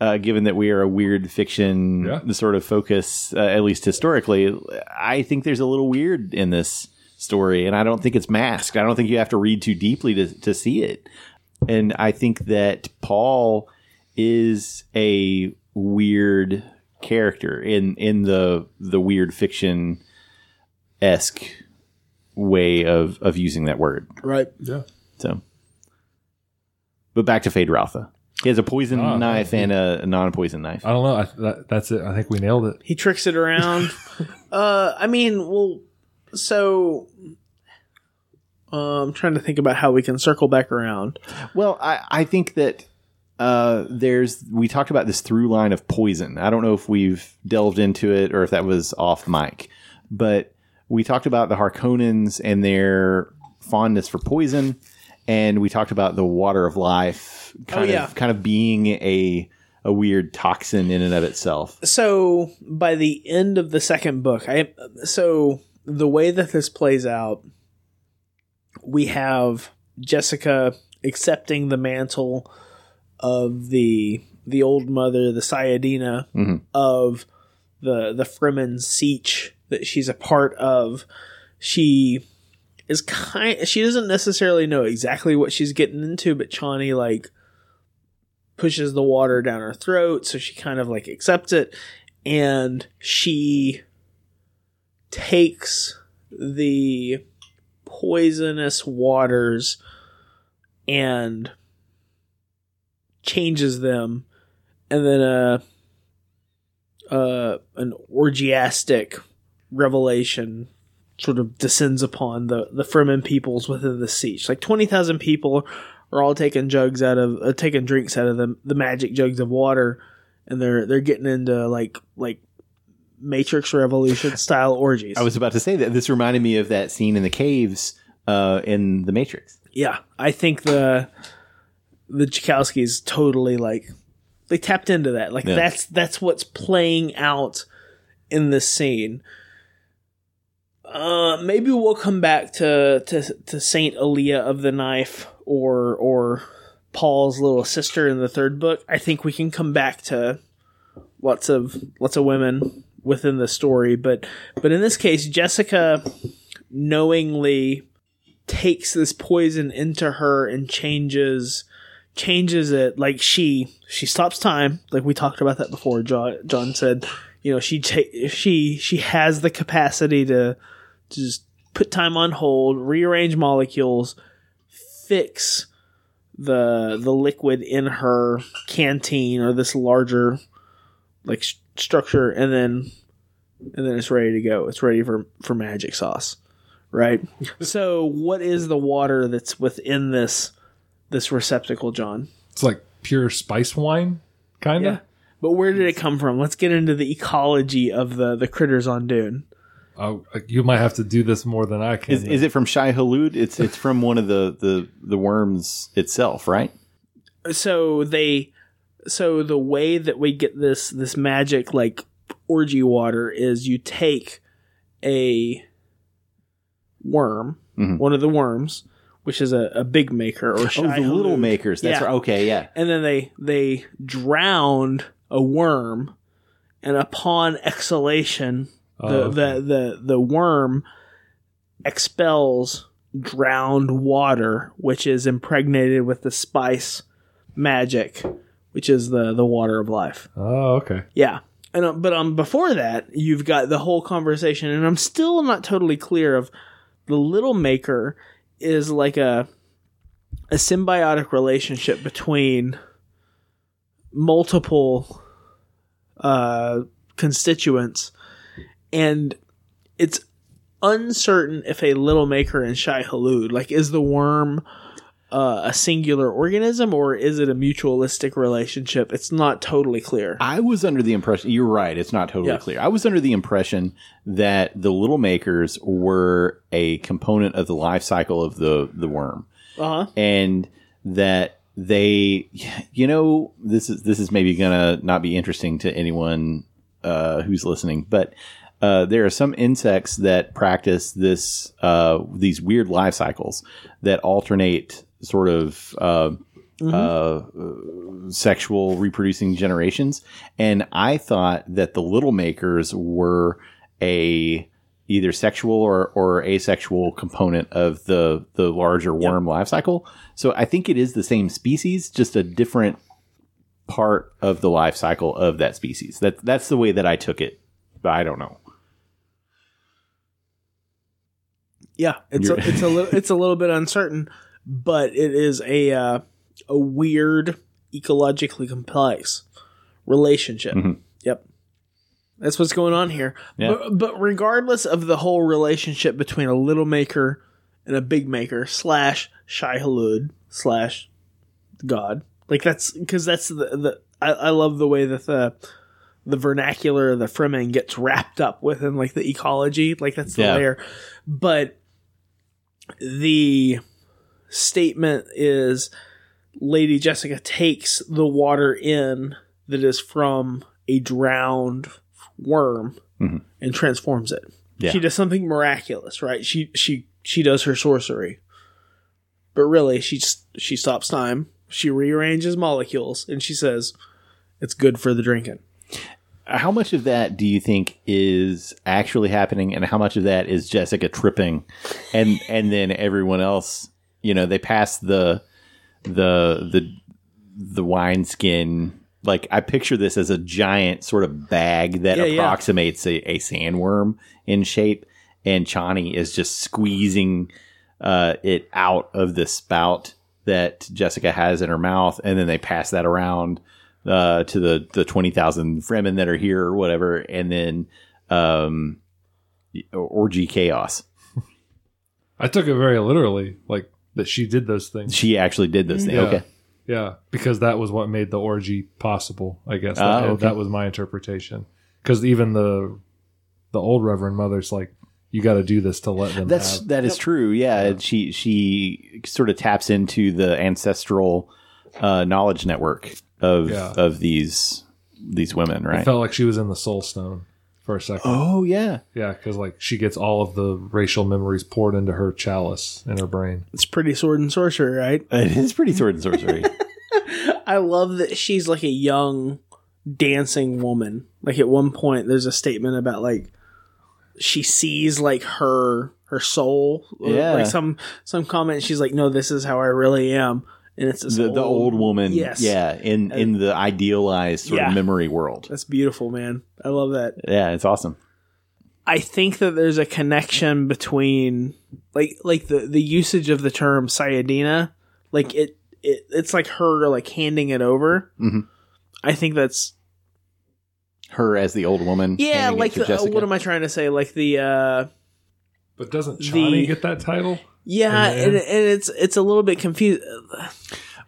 uh, given that we are a weird fiction Yeah. sort of focus, uh, at least historically, I think there's a little weird in this story, and I don't think it's masked. I don't think you have to read too deeply to to see it, and I think that Paul is a weird character in in the the weird fiction esque way of of using that word. right Yeah. So, but back to Feyd-Rautha. He has a poison Ah, knife and a, a non-poison knife. I don't know. I, that, that's it. I think we nailed it. he tricks it around uh i mean well so uh, i'm trying to think about how we can circle back around Well, I, I think that uh, there's we talked about this through line of poison. I don't know if we've delved into it or if that was off mic, but we talked about the Harkonnens and their fondness for poison, and we talked about the water of life kind Oh, yeah. of kind of being a a weird toxin in and of itself. so by the end of the second book i so the way that this plays out we have jessica accepting the mantle of the the old mother the sayyadina Mhm. of the the fremen sietch that she's a part of she is kind she doesn't necessarily know exactly what she's getting into but chani like pushes the water down her throat so she kind of like accepts it and she takes the poisonous waters and changes them and then a uh an orgiastic revelation sort of descends upon the the Fremen peoples within the sietch. Like twenty thousand people are all taking jugs out of uh, taking drinks out of the the magic jugs of water, and they're they're getting into like like Matrix Revolution style orgies. I was about to say that this reminded me of that scene in the caves uh, in The Matrix. yeah, I think the the Wachowskis totally like they tapped into that. Like Yeah. that's that's what's playing out in this scene. Uh, maybe we'll come back to to to Saint Alia of the Knife or or Paul's little sister in the third book. I think we can come back to lots of lots of women within the story, but but in this case, Jessica knowingly takes this poison into her and changes changes it like she she stops time like we talked about that before john, john said you know she ta- she she has the capacity to, to just put time on hold rearrange molecules fix the the liquid in her canteen or this larger like s- structure and then and then it's ready to go it's ready for for magic sauce right? so, what is the water that's within this this receptacle, John? It's like pure spice wine, kind of. Yeah. But where did it come from? Let's get into the ecology of the the critters on Dune. Oh, you might have to do this more than I can. Is, is it from Shai-Hulud? It's it's from one of the, the, the worms itself, right? So they so the way that we get this this magic like orgy water is you take a worm, Mhm. one of the worms, which is a, a big maker or Oh, Shai the little Hulud. makers. That's Yeah. right. Okay, yeah. and then they they drowned a worm and upon exhalation the, Oh, okay. the the the worm expels drowned water which is impregnated with the spice magic which is the the water of life Oh, okay. yeah and uh, but um before that you've got the whole conversation and i'm still not totally clear of the little maker is like a a symbiotic relationship between multiple uh constituents and it's uncertain if a little maker and Shai-Hulud like is the worm uh, a singular organism or is it a mutualistic relationship it's not totally clear I was under the impression you're right, it's not totally Yeah. clear. I was under the impression that the little makers were a component of the life cycle of the the worm. uh-huh and that they you know this is this is maybe gonna not be interesting to anyone uh, who's listening but uh, there are some insects that practice this uh, these weird life cycles that alternate sort of uh, uh, sexual reproducing generations and i thought that the little makers were a either sexual or, or asexual component of the the larger worm life cycle. So I think it is the same species, just a different part of the life cycle of that species. That that's the way that I took it. But I don't know. Yeah, it's a, it's a little it's a little bit uncertain, but it is a uh, a weird ecologically complex relationship. Mhm. Yep, that's what's going on here. Yeah. But, but regardless of the whole relationship between a little maker and a big maker slash Shai-Hulud slash God, like that's because that's the the I, I love the way that the the vernacular of the Fremen gets wrapped up within like the ecology, like that's the Yeah. layer. But the statement is Lady Jessica takes the water in that is from a drowned worm Mhm. and transforms it. Yeah. She does something miraculous, right? She she she does her sorcery. But really she she stops time, she rearranges molecules and she says it's good for the drinking. How much of that do you think is actually happening, and how much of that is Jessica tripping, and and then everyone else, you know, they pass the the the the wine skin. Like I picture this as a giant sort of bag that Yeah, yeah. approximates a, a sandworm in shape, and Chani is just squeezing uh, it out of the spout that Jessica has in her mouth, and then they pass that around uh, to the the twenty thousand Fremen that are here or whatever, and then um, orgy chaos. I took it very literally, like that she did those things. She actually did this thing. Yeah. Okay, Yeah, because that was what made the orgy possible. I guess Ah, that, okay. that was my interpretation. Because even the the old Reverend Mother's like, you got to do this to let them. that's have. that is true. Yeah, and she she sort of taps into the ancestral uh, knowledge network of Yeah. of these these women, It right? felt like she was in the Soul Stone for a second. Oh yeah, Yeah, because like she gets all of the racial memories poured into her chalice in her brain. It's pretty sword and sorcery, right? it is pretty sword and sorcery. I love that she's like a young dancing woman. Like at one point there's a statement about like she sees like her her soul. Yeah. Like some some comment she's like, No, this is how I really am. And it's this the, the old woman, Yes. yeah, in in the idealized sort Yeah. of memory world. That's beautiful, man. I love that. Yeah, it's awesome. I think that there's a connection between like like the the usage of the term Sayyadina, like it, it it's like her like handing it over. Mhm. I think that's Her as the old woman. yeah, handing it like to the, Jessica. what am I trying to say? Like the uh But doesn't Chani The- get that title? Yeah, And and, it's it's a little bit confused.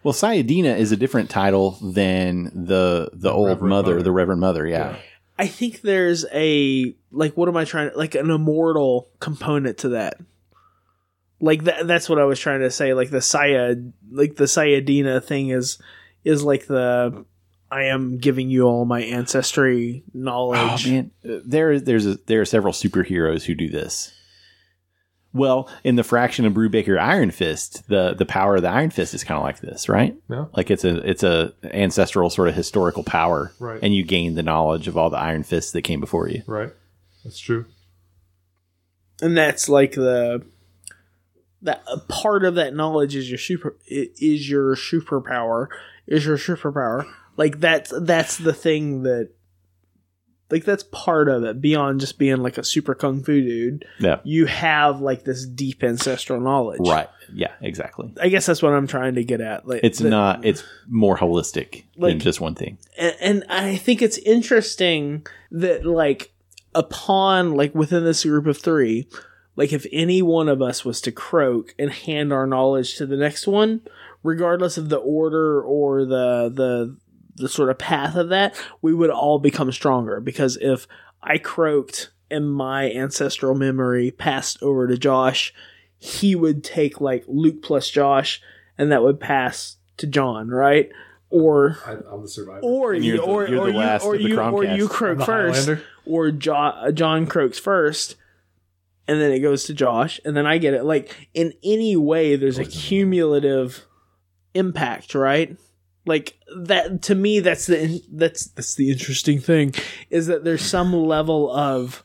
Well, Sayyadina is a different title than the the, old Reverend mother, Mother. the Reverend Mother. Yeah. I think there's a like what am I trying to like an immortal component to that. Like that that's what I was trying to say. Like the Saya like the Sayyadina thing is is like the I am giving you all my ancestry knowledge. Oh, knowledge. man, there there's a, there are several superheroes who do this. Well, in the Fraction of Brubaker Iron Fist, the the power of the Iron Fist is kind of like this, right? Yeah. Like it's a it's a ancestral sort of historical power, Right. And you gain the knowledge of all the Iron Fists that came before you. Right. That's true. and that's like the that a part of that knowledge is your super is your superpower is your superpower like that's that's the thing that like that's part of it beyond just being like a super kung fu dude Yeah, you have like this deep ancestral knowledge right. Yeah, exactly. i guess that's what i'm trying to get at like It's not. It's more holistic than just one thing. and, and I think it's interesting that like upon like within this group of three, like if any one of us was to croak and hand our knowledge to the next one, regardless of the order or the the the sort of path of that, we would all become stronger because if I croaked and my ancestral memory passed over to Josh, he would take like Luke plus Josh and that would pass to John, right? Or I, I'm the survivor. or And you, you're the- or, you're or the you, last or of the you, or you croak the first, or jo- uh, John croaks first, and then it goes to Josh, and then I get it. Like in any way, there's a cumulative impact, right? Like that to me, that's the that's that's the interesting thing is that there's some level of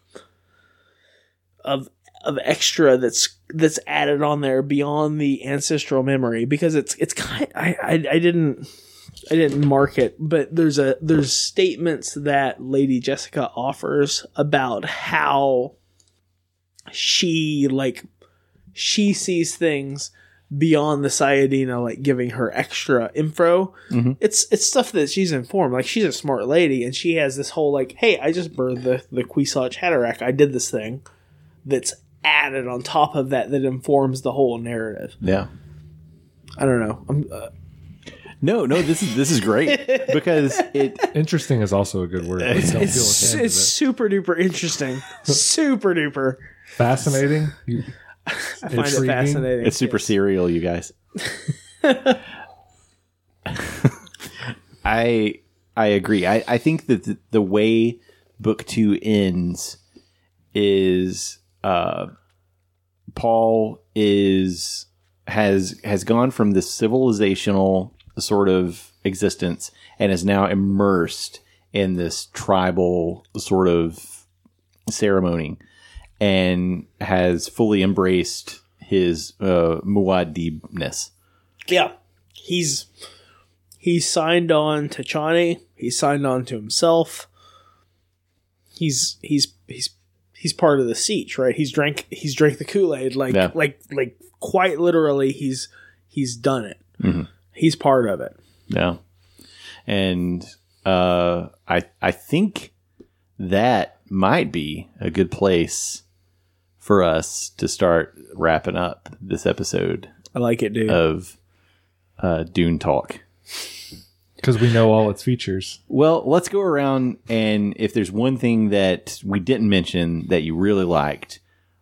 of of extra that's that's added on there beyond the ancestral memory because it's it's kind I, I I didn't I didn't mark it but there's a there's statements that Lady Jessica offers about how she like she sees things beyond the Sayyadina like giving her extra info. Mhm. It's it's stuff that she's informed. Like she's a smart lady and she has this whole like, hey, I just birthed the the Kwisatz Haderach. I did this thing that's added on top of that that informs the whole narrative. Yeah. I don't know. I'm, uh, No, no, this is this is great because it Interesting is also a good word. I don't it's it's it. super duper interesting, super duper. fascinating. You, I find it fascinating. it's super serial, you guys. I I agree. I, I think that the, the way book two ends is uh, Paul is has has gone from this civilizational sort of existence and is now immersed in this tribal sort of ceremony and has fully embraced his uh, muad'Dibness. Yeah, he's he's signed on to Chani. He's signed on to himself. He's he's he's he's part of the sietch, right? He's drank he's drank the Kool Aid, like Yeah. like like quite literally. He's he's done it. He's part of it. Yeah. And uh, I I think that might be a good place for us to start wrapping up this episode I like it, dude. of uh, Dune Talk. because we know all its features. Well, let's go around and if there's one thing that we didn't mention that you really liked,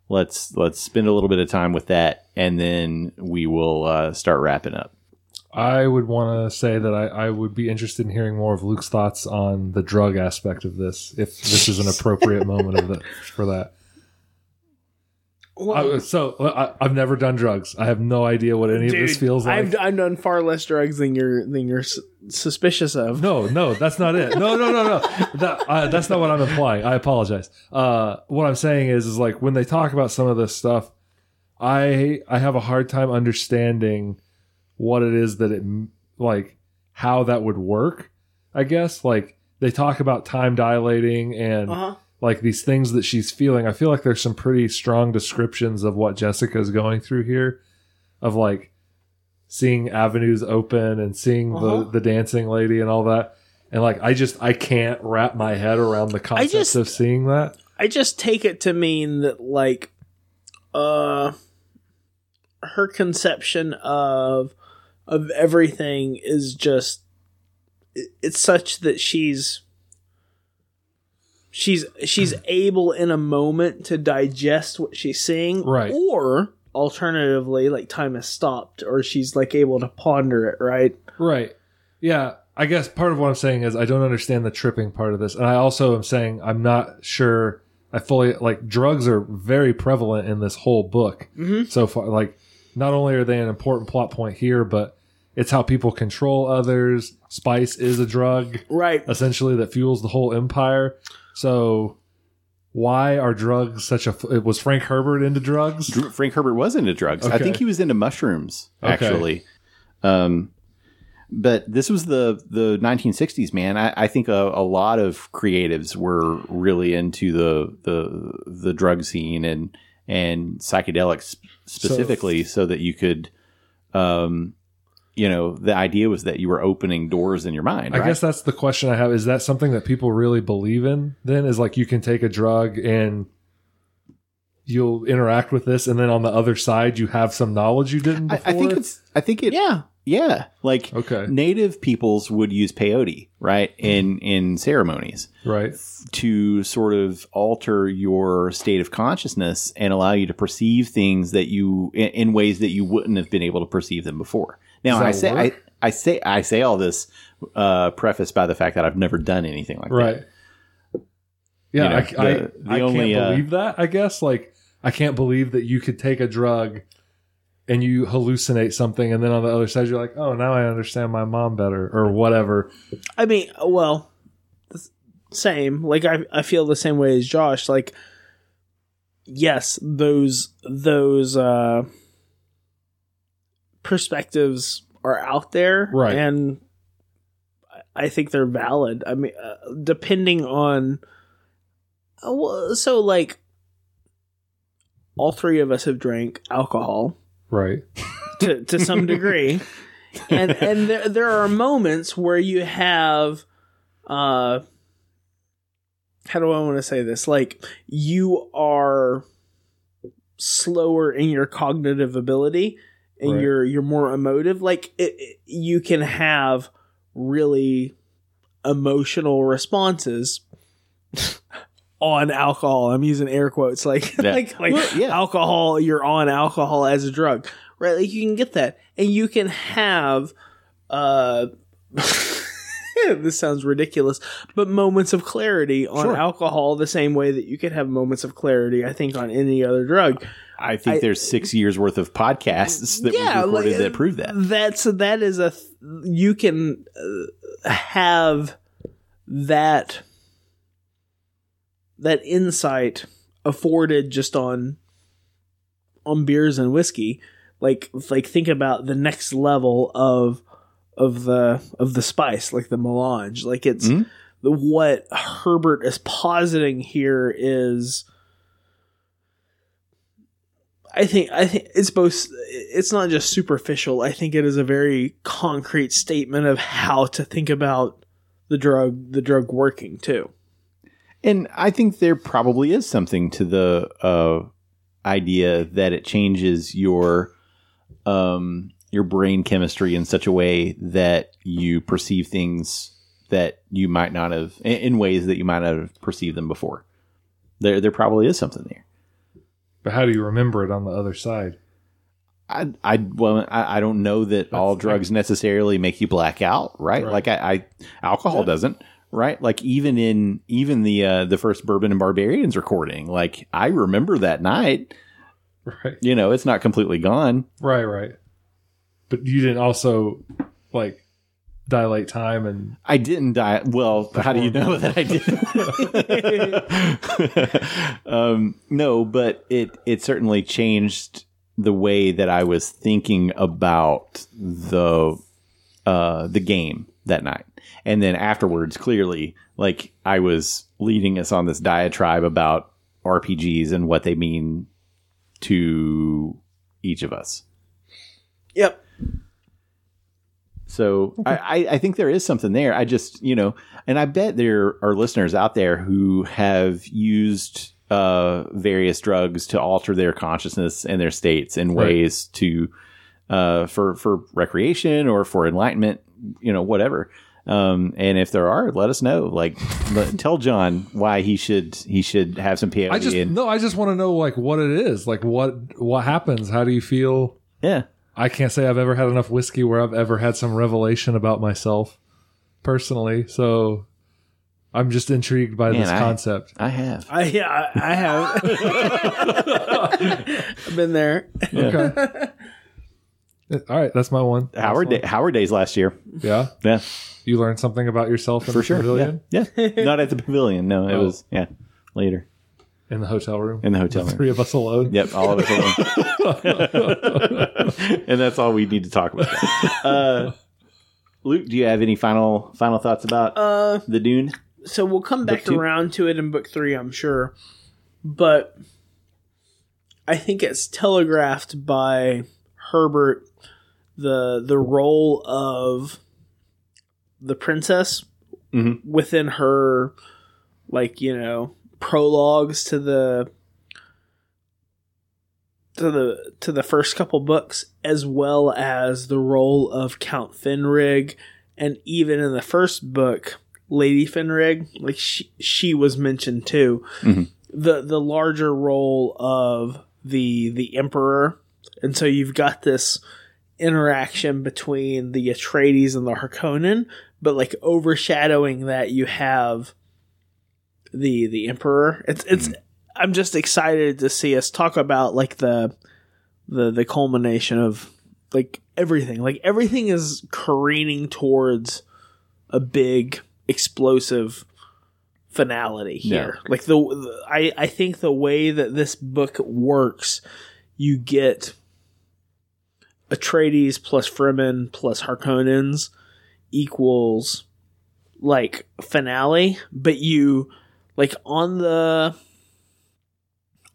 let's let's spend a little bit of time with that, and then we will uh, start wrapping up. I would want to say that I, I would be interested in hearing more of Luke's thoughts on the drug aspect of this, if this is an appropriate moment of the, for that. Well, I, so I, I've never done drugs. I have no idea what any of this feels like. I've, I've done far less drugs than you're than you're s- suspicious of. No, no, that's not it. No, no, no, no. That, uh, that's not what I'm implying. I apologize. Uh, what I'm saying is, is like when they talk about some of this stuff, I I have a hard time understanding what it is that it like how that would work. I guess like they talk about time dilating and Uh-huh. Like these things that she's feeling. I feel like there's some pretty strong descriptions of what Jessica is going through here, of like seeing avenues open and seeing Uh-huh. the the dancing lady and all that. And like I just I can't wrap my head around the concept just- of seeing that. I just take it to mean that like uh her conception of of everything is just it's such that she's she's she's able in a moment to digest what she's seeing Right. or alternatively like time has stopped or she's like able to ponder it right Right. Yeah. I guess part of what I'm saying is I don't understand the tripping part of this. And I also am saying I'm not sure I fully like drugs are very prevalent in this whole book mm-hmm. so far. Like, not only are they an important plot point here, but it's how people control others. Spice is a drug right essentially that fuels the whole empire. So, why are drugs such a? Was Frank Herbert into drugs? Dr- Frank Herbert was into drugs. I think he was into mushrooms, Okay. actually. Um, but this was the the 1960s, man. I, I think a, a lot of creatives were really into the the the drug scene and and psychedelics specifically, so, that you could, um, you know, the idea was that you were opening doors in your mind. I right? guess that's the question I have. Is that something that people really believe in? Then is like you can take a drug and you'll interact with this, and then on the other side you have some knowledge you didn't. I, Before? I think it's. I think it. yeah Yeah, like Okay. native peoples would use peyote, right, in in ceremonies. right. to sort of alter your state of consciousness and allow you to perceive things that you in, in ways that you wouldn't have been able to perceive them before. Now, I say? I, I say I say all this uh, prefaced by the fact that I've never done anything like that. Right. that. Yeah, You know, I, the- I, the I only, can't uh, believe that. I guess like I can't believe that you could take a drug and you hallucinate something, and then on the other side you're like, oh, now I understand my mom better, or whatever. I mean, well, same. Like I, I feel the same way as Josh. Like, yes, those those uh, perspectives are out there, Right. And I- I think they're valid. I mean, uh, depending on, uh, well, so like, all three of us have drank alcohol Right. to to some degree, and and there there are moments where you have, uh, how do I want to say this? Like you are slower in your cognitive ability, and Right. you're you're more emotive. Like it, it- you can have really emotional responses. On alcohol i'm using air quotes like Yeah. like like Well, yeah. alcohol you're on alcohol as a drug right like you can get that and you can have uh this sounds ridiculous but moments of clarity on Sure. alcohol the same way that you could have moments of clarity i think on any other drug I think I- there's six years worth of podcasts that Yeah, we've recorded like, that prove that. that's that is a th- you can uh, have that that insight afforded just on on beers and whiskey like like think about the next level of of the of the spice like the melange like it's Mhm. the what herbert is positing here is I think I think it's both. It's not just superficial. I think it is a very concrete statement of how to think about the drug, the drug working too. And I think there probably is something to the uh, idea that it changes your um, your brain chemistry in such a way that you perceive things that you might not have in, ways that you might not have perceived them before. There, there probably is something there. But how do you remember it on the other side? I, I, well, I, I don't know that all That's- drugs necessarily make you black out, right? Right. Like I, I alcohol doesn't, right? Like even in even the uh, the first Bourbon and Barbarians recording, like I remember that night. Right. You know, it's not completely gone. Right, right. But you didn't also like dilate time and I didn't die. Well, how do you know that I did? um, no, but it it certainly changed the way that I was thinking about the uh, the game that night. And then afterwards, clearly, like I was leading us on this diatribe about RPGs and what they mean to each of us. Yep. So I, I, I think there is something there. I just, you know, and I bet there are listeners out there who have used uh, various drugs to alter their consciousness and their states in Right. ways to uh, for for recreation or for enlightenment, you know, whatever. Um, and if there are, let us know. Like, let- tell John why he should he should have some peyote. I just and, no, I just want to know like what it is, like what what happens. How do you feel? yeah, I can't say I've ever had enough whiskey where I've ever had some revelation about myself personally. So I'm just intrigued by Man, this I- concept. I have. I yeah, I, I have. I've been there. Okay. All right, that's my one. Howard Last Day, Howard Days last year. Yeah, Yeah, you learned something about yourself in for the sure. pavilion Yeah, yeah. Not at the pavilion. No, it Oh. was yeah later in the hotel room. in the hotel room. Three of us alone. Yep, all of us alone. and that's all we need to talk about. Uh, Luke, do you have any final final thoughts about Uh, the Dune? so we'll come back around to it in book three, I'm sure. But I think it's telegraphed by Herbert the the role of the princess Mhm. within her like, you know, prologues to the to the to the first couple books as well as the role of Count Finrig and even in the first book Lady Finrig like she she was mentioned too Mhm. the the larger role of the the emperor and so you've got this interaction between the Atreides and the Harkonnen but like overshadowing that you have the the emperor. It's it's mm-hmm. i'm just excited to see us talk about like the the the culmination of like everything. Like everything is careening towards a big explosive finality here. Like the, the i i think the way that this book works you get Atreides plus Fremen plus Harkonnens equals like finale, but you like on the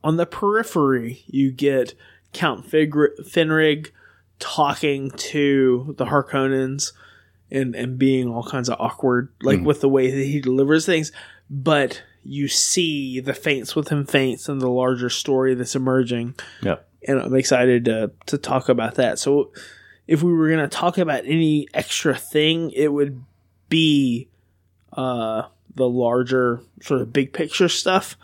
on the periphery you get Count Figr- Finrig talking to the Harkonnens and and being all kinds of awkward like Mhm. with the way that he delivers things, but you see the faints within faints and the larger story that's emerging Yep. And I'm excited to to talk about that. So, if we were going to talk about any extra thing, it would be uh, the larger sort of big picture stuff.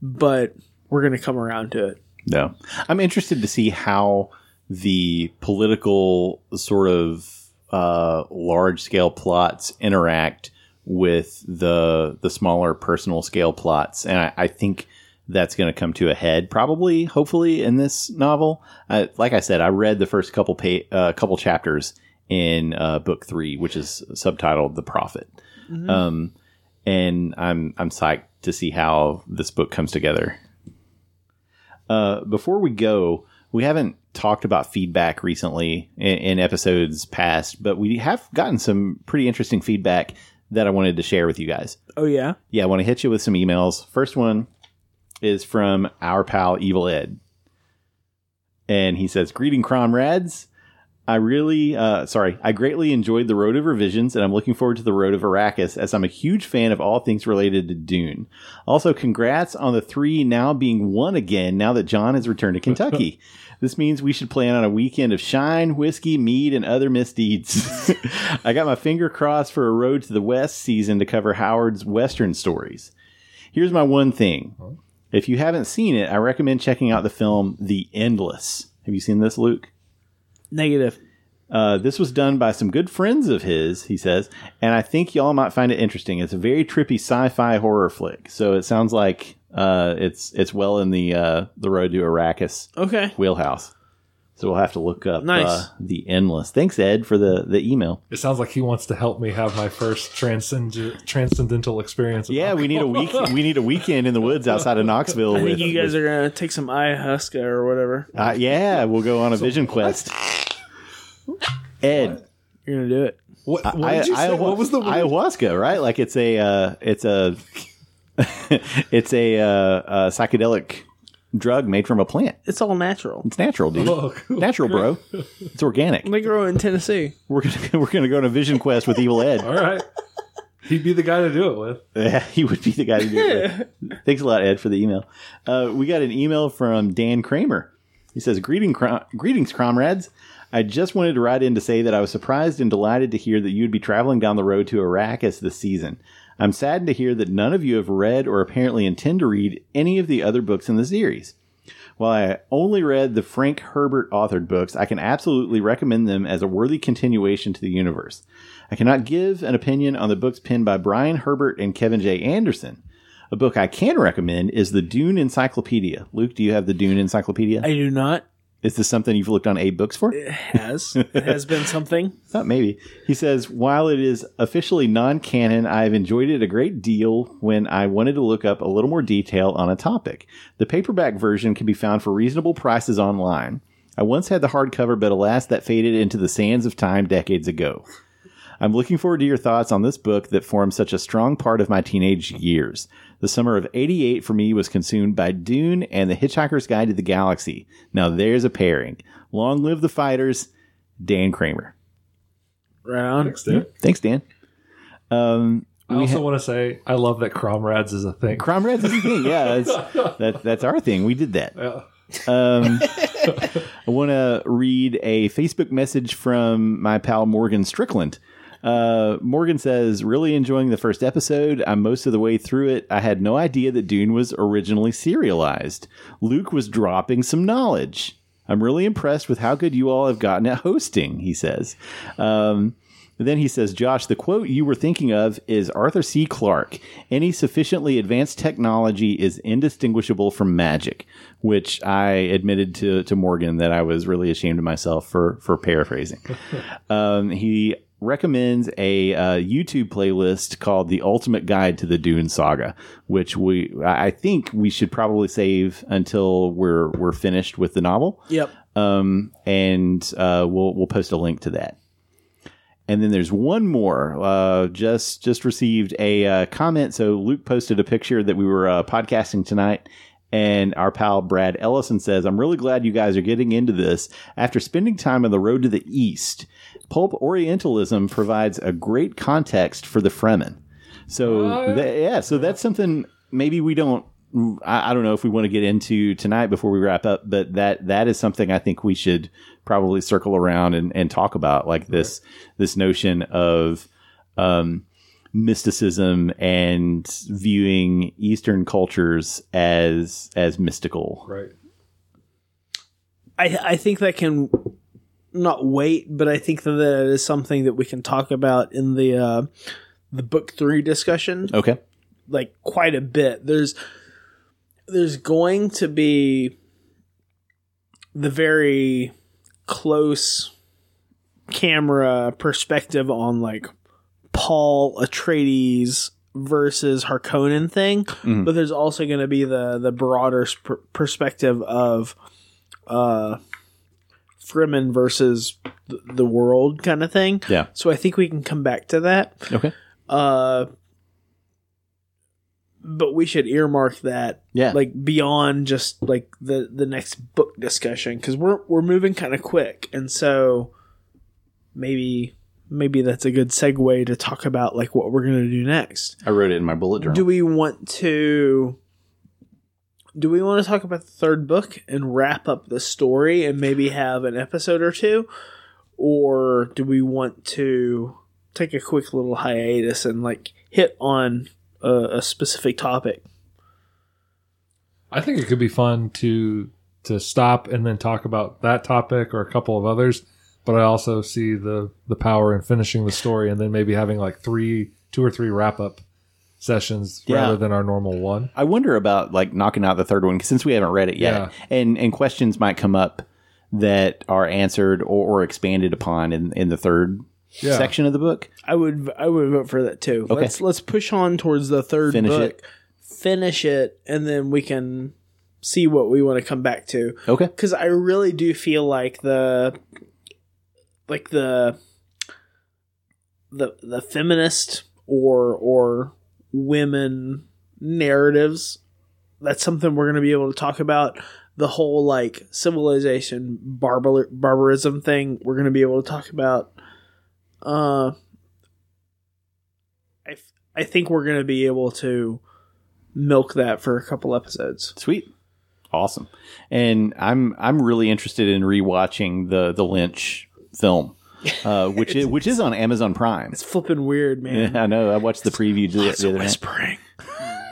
But we're going to come around to it. No. I'm interested to see how the political sort of uh, large scale plots interact with the the smaller personal scale plots, and I, I think that's going to come to a head probably, hopefully, in this novel. Uh, like I said, I read the first couple pa- uh, couple chapters in uh, book three, which is subtitled "The Prophet," um, and I'm I'm psyched to see how this book comes together. Uh, before we go, we haven't talked about feedback recently in, in episodes past, but we have gotten some pretty interesting feedback that I wanted to share with you guys. Oh yeah, Yeah, I want to hit you with some emails. First one is from our pal Evil Ed. And he says, Greeting, comrades. I really, uh, sorry, I greatly enjoyed the Road of Revisions, and I'm looking forward to the Road of Arrakis, as I'm a huge fan of all things related to Dune. Also, congrats on the three now being one again now that John has returned to Kentucky. This means we should plan on a weekend of shine, whiskey, mead, and other misdeeds. I got my finger crossed for a Road to the West season to cover Howard's Western stories. Here's my one thing. If you haven't seen it, I recommend checking out the film The Endless. Have you seen this, Luke? negative. Uh, this was done by some good friends of his, he says, and I think y'all might find it interesting. It's a very trippy sci-fi horror flick, so it sounds like uh, it's it's well in the uh, the road to Arrakis Okay, wheelhouse. So we'll have to look up Nice. uh, the endless. Thanks, Ed, for the the email. It sounds like he wants to help me have my first transcend- transcendental experience. with Yeah, we need a week. we need a weekend in the woods outside of Knoxville. I with, think you guys with- are going to take some ayahuasca or whatever. Uh, yeah, we'll go on a vision quest. Ed, You're going to do it. What, what I- did you say? ayahu- what was the word? ayahuasca? Right, like it's a uh, it's a it's a, uh, uh psychedelic drug made from a plant. It's all natural. It's natural, dude. Oh, cool. Natural, bro. It's organic. They grow in Tennessee. We're gonna we're gonna go on a vision quest with Evil Ed. All right. He'd be the guy to do it with. Yeah, he would be the guy to do it. with. Thanks a lot, Ed, for the email. Uh, we got an email from Dan Kramer. He says, Greeting, crom- Greetings, comrades. I just wanted to write in to say that I was surprised and delighted to hear that you'd be traveling down the road to Iraq as this season. I'm saddened to hear that none of you have read or apparently intend to read any of the other books in the series. While I only read the Frank Herbert authored books, I can absolutely recommend them as a worthy continuation to the universe. I cannot give an opinion on the books penned by Brian Herbert and Kevin J. Anderson. A book I can recommend is the Dune Encyclopedia. Luke, do you have the Dune Encyclopedia? I do not. Is this something you've looked on Abe Books for? It has. it has been something. Thought maybe. He says, while it is officially non canon, I have enjoyed it a great deal when I wanted to look up a little more detail on a topic. The paperback version can be found for reasonable prices online. I once had the hardcover, but alas, that faded into the sands of time decades ago. I'm looking forward to your thoughts on this book that formed such a strong part of my teenage years. The summer of 88 for me was consumed by Dune and The Hitchhiker's Guide to the Galaxy. Now there's a pairing. Long live the fighters, Dan Kramer. Right on. Thanks, Dan. Um, I also want to say I love that Cromrads is a thing. Cromreds is a thing. Yeah, that's, that, that's our thing. We did that. Yeah. Um, I want to read a Facebook message from my pal Morgan Strickland. Uh, Morgan says, really enjoying the first episode. I'm most of the way through it. I had no idea that Dune was originally serialized. Luke was dropping some knowledge. I'm really impressed with how good you all have gotten at hosting, he says. Um, then he says, Josh, the quote you were thinking of is Arthur C. Clarke. Any sufficiently advanced technology is indistinguishable from magic, which I admitted to, to Morgan that I was really ashamed of myself for, for paraphrasing. um, he recommends a uh, YouTube playlist called "The Ultimate Guide to the Dune Saga," which we I think we should probably save until we're we're finished with the novel. Yep. Um, and uh, we'll we'll post a link to that. And then there's one more. Uh, just just received a uh, comment. So Luke posted a picture that we were uh, podcasting tonight, and our pal Brad Ellison says, "I'm really glad you guys are getting into this after spending time on the road to the east. Pulp Orientalism provides a great context for the Fremen. So tha- yeah, so that's something maybe we don't. I, I don't know if we want to get into tonight before we wrap up, but that that is something I think we should probably circle around and, and talk about, like this this notion of um, mysticism and viewing Eastern cultures as as mystical. Right. I I think that can not wait, but I think that that is something that we can talk about in the uh, the book three discussion, Okay. like quite a bit. There's there's going to be the very close camera perspective on like Paul Atreides versus Harkonnen thing, Mhm. but there's also going to be the the broader sp- perspective of uh Fremen versus th- the world kind of thing. Yeah. So I think we can come back to that. Okay. Uh but we should earmark that Yeah. like beyond just like the the next book discussion cuz we're we're moving kind of quick and so maybe maybe that's a good segue to talk about like what we're going to do next. I wrote it in my bullet journal. Do we want to do we want to talk about the third book and wrap up the story and maybe have an episode or two or do we want to take a quick little hiatus and like hit on a, a specific topic? I think it could be fun to to stop and then talk about that topic or a couple of others. But I also see the the power in finishing the story and then maybe having like three, two or three wrap up sessions Yeah. rather than our normal one. I wonder about like knocking out the third one 'cause since we haven't read it yet, Yeah. and and questions might come up that are answered or, or expanded upon in in the third Yeah. section of the book. I would I would vote for that too. Okay. Let's let's push on towards the third Finish book. it. Finish it and then we can see what we want to come back to. Okay. because I really do feel like the like the the the feminist or or women narratives that's something we're going to be able to talk about the whole like civilization barbar- barbarism thing we're going to be able to talk about uh I, f- I think we're going to be able to milk that for a couple episodes. Sweet. Awesome. And I'm I'm really interested in rewatching the the Lynch film. Uh, which is which is on Amazon Prime. It's flipping weird, man. I know. I watched the preview the, Lots the of other night. whispering.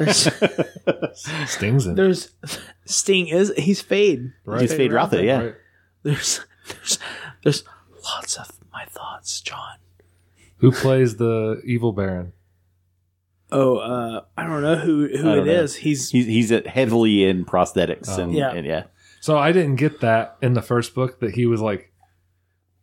There's, Stings in. there's Sting is he's Fade. Right. He's Fade Rotha, yeah. Right. There's there's there's lots of my thoughts, John. Who plays the evil baron? Oh, uh, I don't know who who I it don't know. is. He's He's he's uh, heavily in prosthetics and Yeah. and yeah. So I didn't get that in the first book that he was like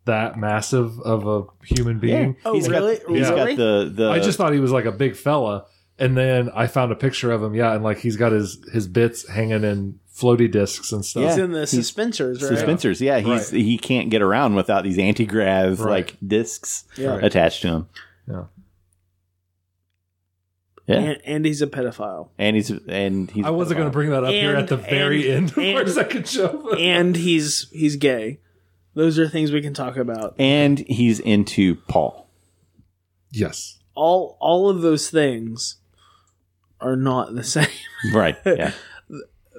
that massive of a human being. Oh, He's really? Got, he's Really? got the the. I just thought he was like a big fella, and then I found a picture of him. Yeah, and like he's got his his bits hanging in floaty discs and stuff. he's in the He's- suspensors, right? suspensors. Yeah, he's Right. he can't get around without these anti grav Right. like discs Yeah. Attached to him. Yeah. Yeah, And, and he's a pedophile. and he's and he's. I wasn't going to bring that up here at the very and- end of our and- second show. And he's he's gay. Those are things we can talk about. and he's into Paul. yes. All all of those things are not the same. Right. Yeah.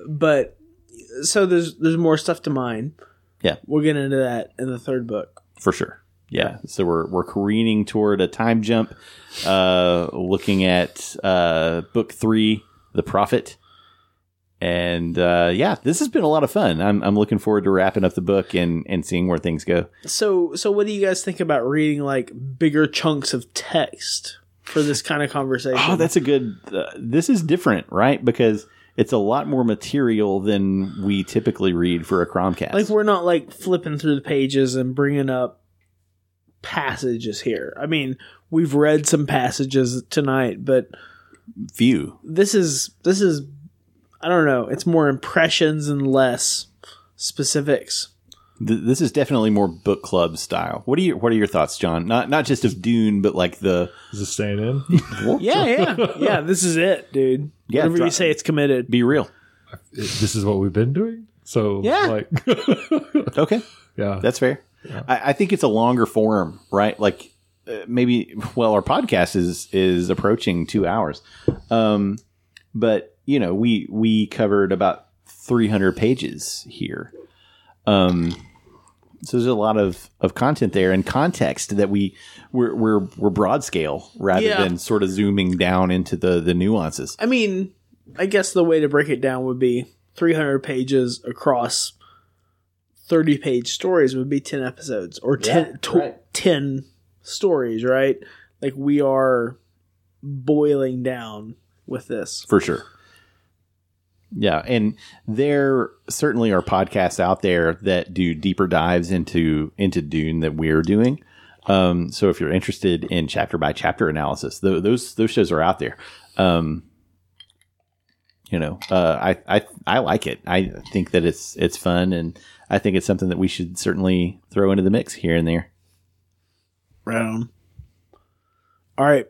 But so there's there's more stuff to mine. Yeah. We'll get into that in the third book. for sure. Yeah. So we're we're careening toward a time jump, uh, looking at uh, book three, The Prophet, and uh, yeah, this has been a lot of fun. I'm I'm looking forward to wrapping up the book and and seeing where things go. So so what do you guys think about reading like bigger chunks of text for this kind of conversation? Oh, that's a good. Uh, this is different, right? Because it's a lot more material than we typically read for a Chromecast. like we're not like flipping through the pages and bringing up passages here. I mean, we've read some passages tonight, but few. this is this is I don't know. It's more impressions and less specifics. Th- this is definitely more book club style. What are your What are your thoughts, John? Not not just of Dune, but like the Is it staying in? Yeah, yeah, yeah. This is it, dude. Yeah, Whatever you say, it's committed. be real. this is what we've been doing. So Yeah. like Okay. yeah. That's fair. I, I think it's a longer form, right? Like uh, maybe, well, our podcast is is approaching two hours, um, but you know, we we covered about three hundred pages here. Um, so there's a lot of, of content there and context that we we're we're, we're broad scale rather Yeah. than sort of zooming down into the the nuances. I mean, I guess the way to break it down would be 300 pages across 30 page stories would be 10 episodes or 10, Yeah, to- right. 10 stories, right? Like we are boiling down with this. for sure. Yeah, and there certainly are podcasts out there that do deeper dives into into Dune that we're doing. Um, so if you're interested in chapter by chapter analysis, th- those those shows are out there. Um, you know, uh, I I I like it. I think that it's it's fun, and I think it's something that we should certainly throw into the mix here and there. Right on. All right.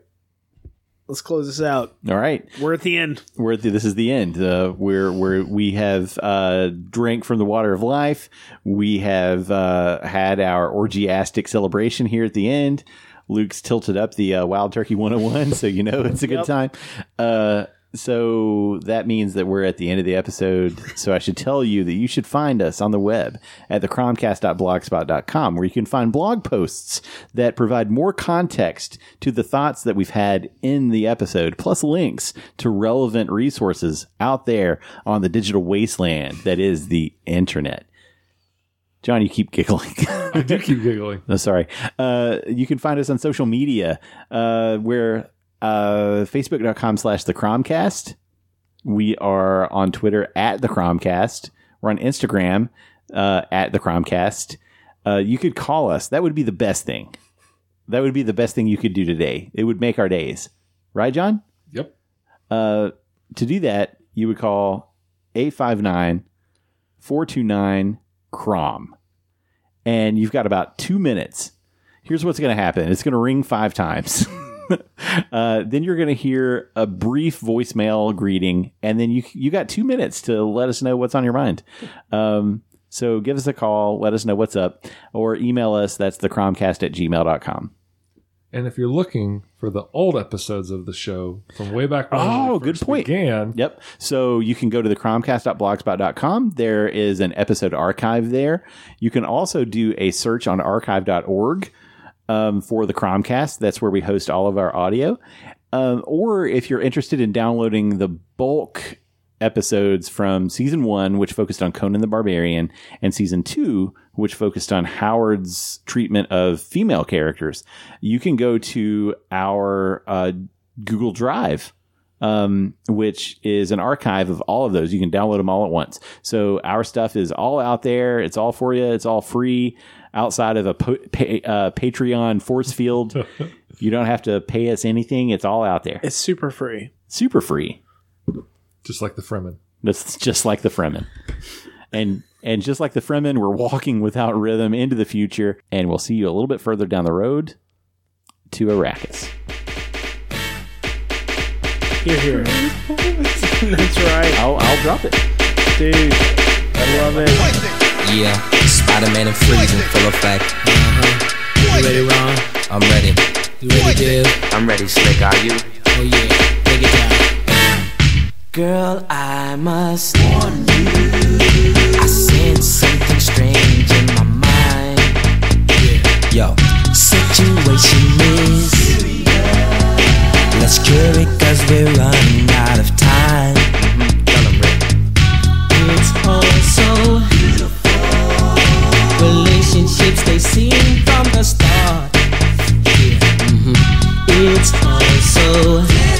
Let's close this out. All right. We're at the end. we're at the, this is the end. Uh, where where we have uh, drank from the water of life. We have uh, had our orgiastic celebration here at the end. Luke's tilted up the uh, Wild Turkey 101, so you know it's a good Yep. time. So that means that we're at the end of the episode. So I should tell you that you should find us on the web at thecromcast.blogspot.com, where you can find blog posts that provide more context to the thoughts that we've had in the episode, plus links to relevant resources out there on the digital wasteland that is the internet. John, you keep giggling. I do keep giggling. No, sorry. Uh, you can find us on social media. Uh, we're uh, facebook.com slash the Cromcast. We are on Twitter at the Cromcast. We're on Instagram uh, at the Cromcast. Uh, you could call us. That would be the best thing. That would be the best thing you could do today. It would make our days. Right, John? Yep. Uh, to do that, you would call 859 429 CROM. And you've got about two minutes. Here's what's going to happen it's going to ring five times. uh, then you're going to hear a brief voicemail greeting, and then you you got two minutes to let us know what's on your mind. Um, so give us a call, let us know what's up, or email us. That's thecromcast at gmail.com. And if you're looking for the old episodes of the show from way back when Oh, good point. began, Yep. So you can go to the cromcast.blogspot.com. There is an episode archive there. You can also do a search on archive.org um, for the Cromcast. That's where we host all of our audio. Um, or if you're interested in downloading the bulk episodes from season one, which focused on Conan the Barbarian, and season two, which focused on Howard's treatment of female characters, you can go to our uh, Google Drive um, which is an archive of all of those. You can download them all at once. So our stuff is all out there. It's all for you. It's all free outside of a po- pa- uh, Patreon force field. you don't have to pay us anything. It's all out there. It's super free. Super free. just like the Fremen. That's just like the Fremen. And and just like the Fremen, we're walking without rhythm into the future, and we'll see you a little bit further down the road to Arrakis. Here, here. That's right, I'll I'll drop it. dude. I love it. Yeah, Spider-Man and Freeze in full effect. Uh-huh. You ready, Ron? I'm ready. You ready, Dib? I'm ready, Slick. Are you? Oh yeah, take it down. Girl, I must warn you. I sense something strange in my mind. Yeah. Yo, situation is. Let's cure it cause we're running out of time. Mm-hmm. It's all so beautiful. Relationships they seem from the start. Mhm. It's all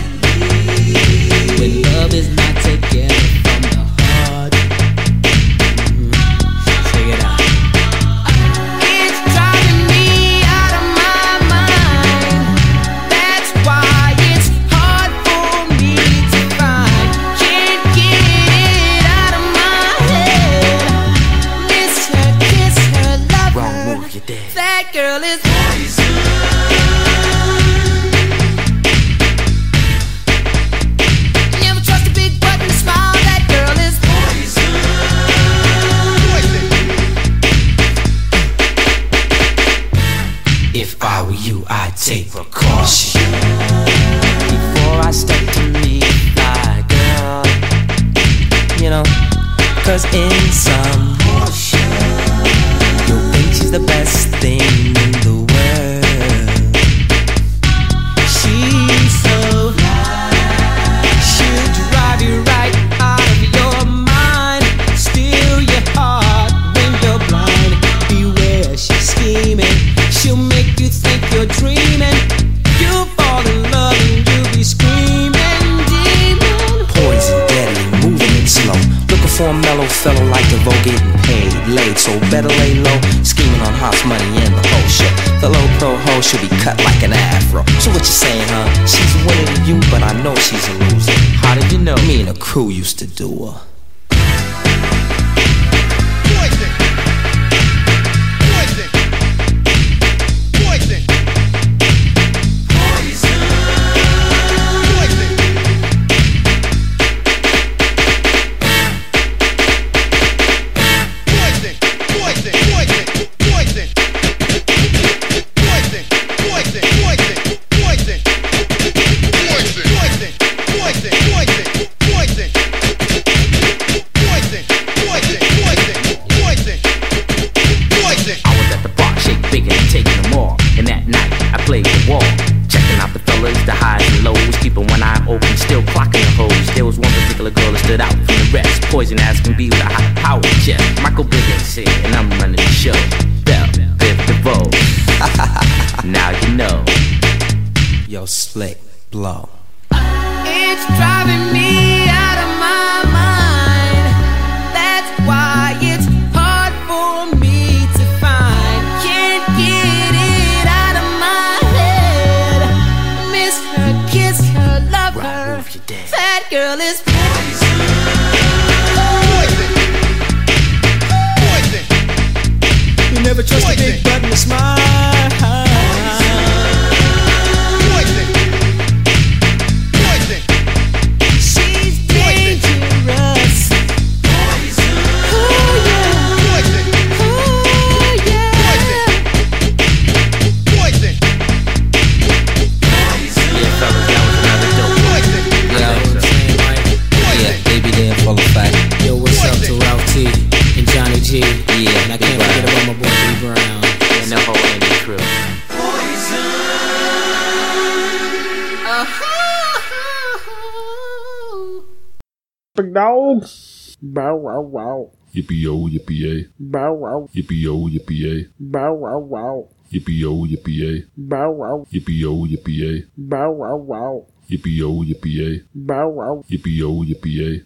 Yippee yo, yippee yay. Bow wow. Yippee yo, yippee yay. Bow wow wow. Yippee yo, yippee yay. Bow wow. Yippee yo, yippee yay.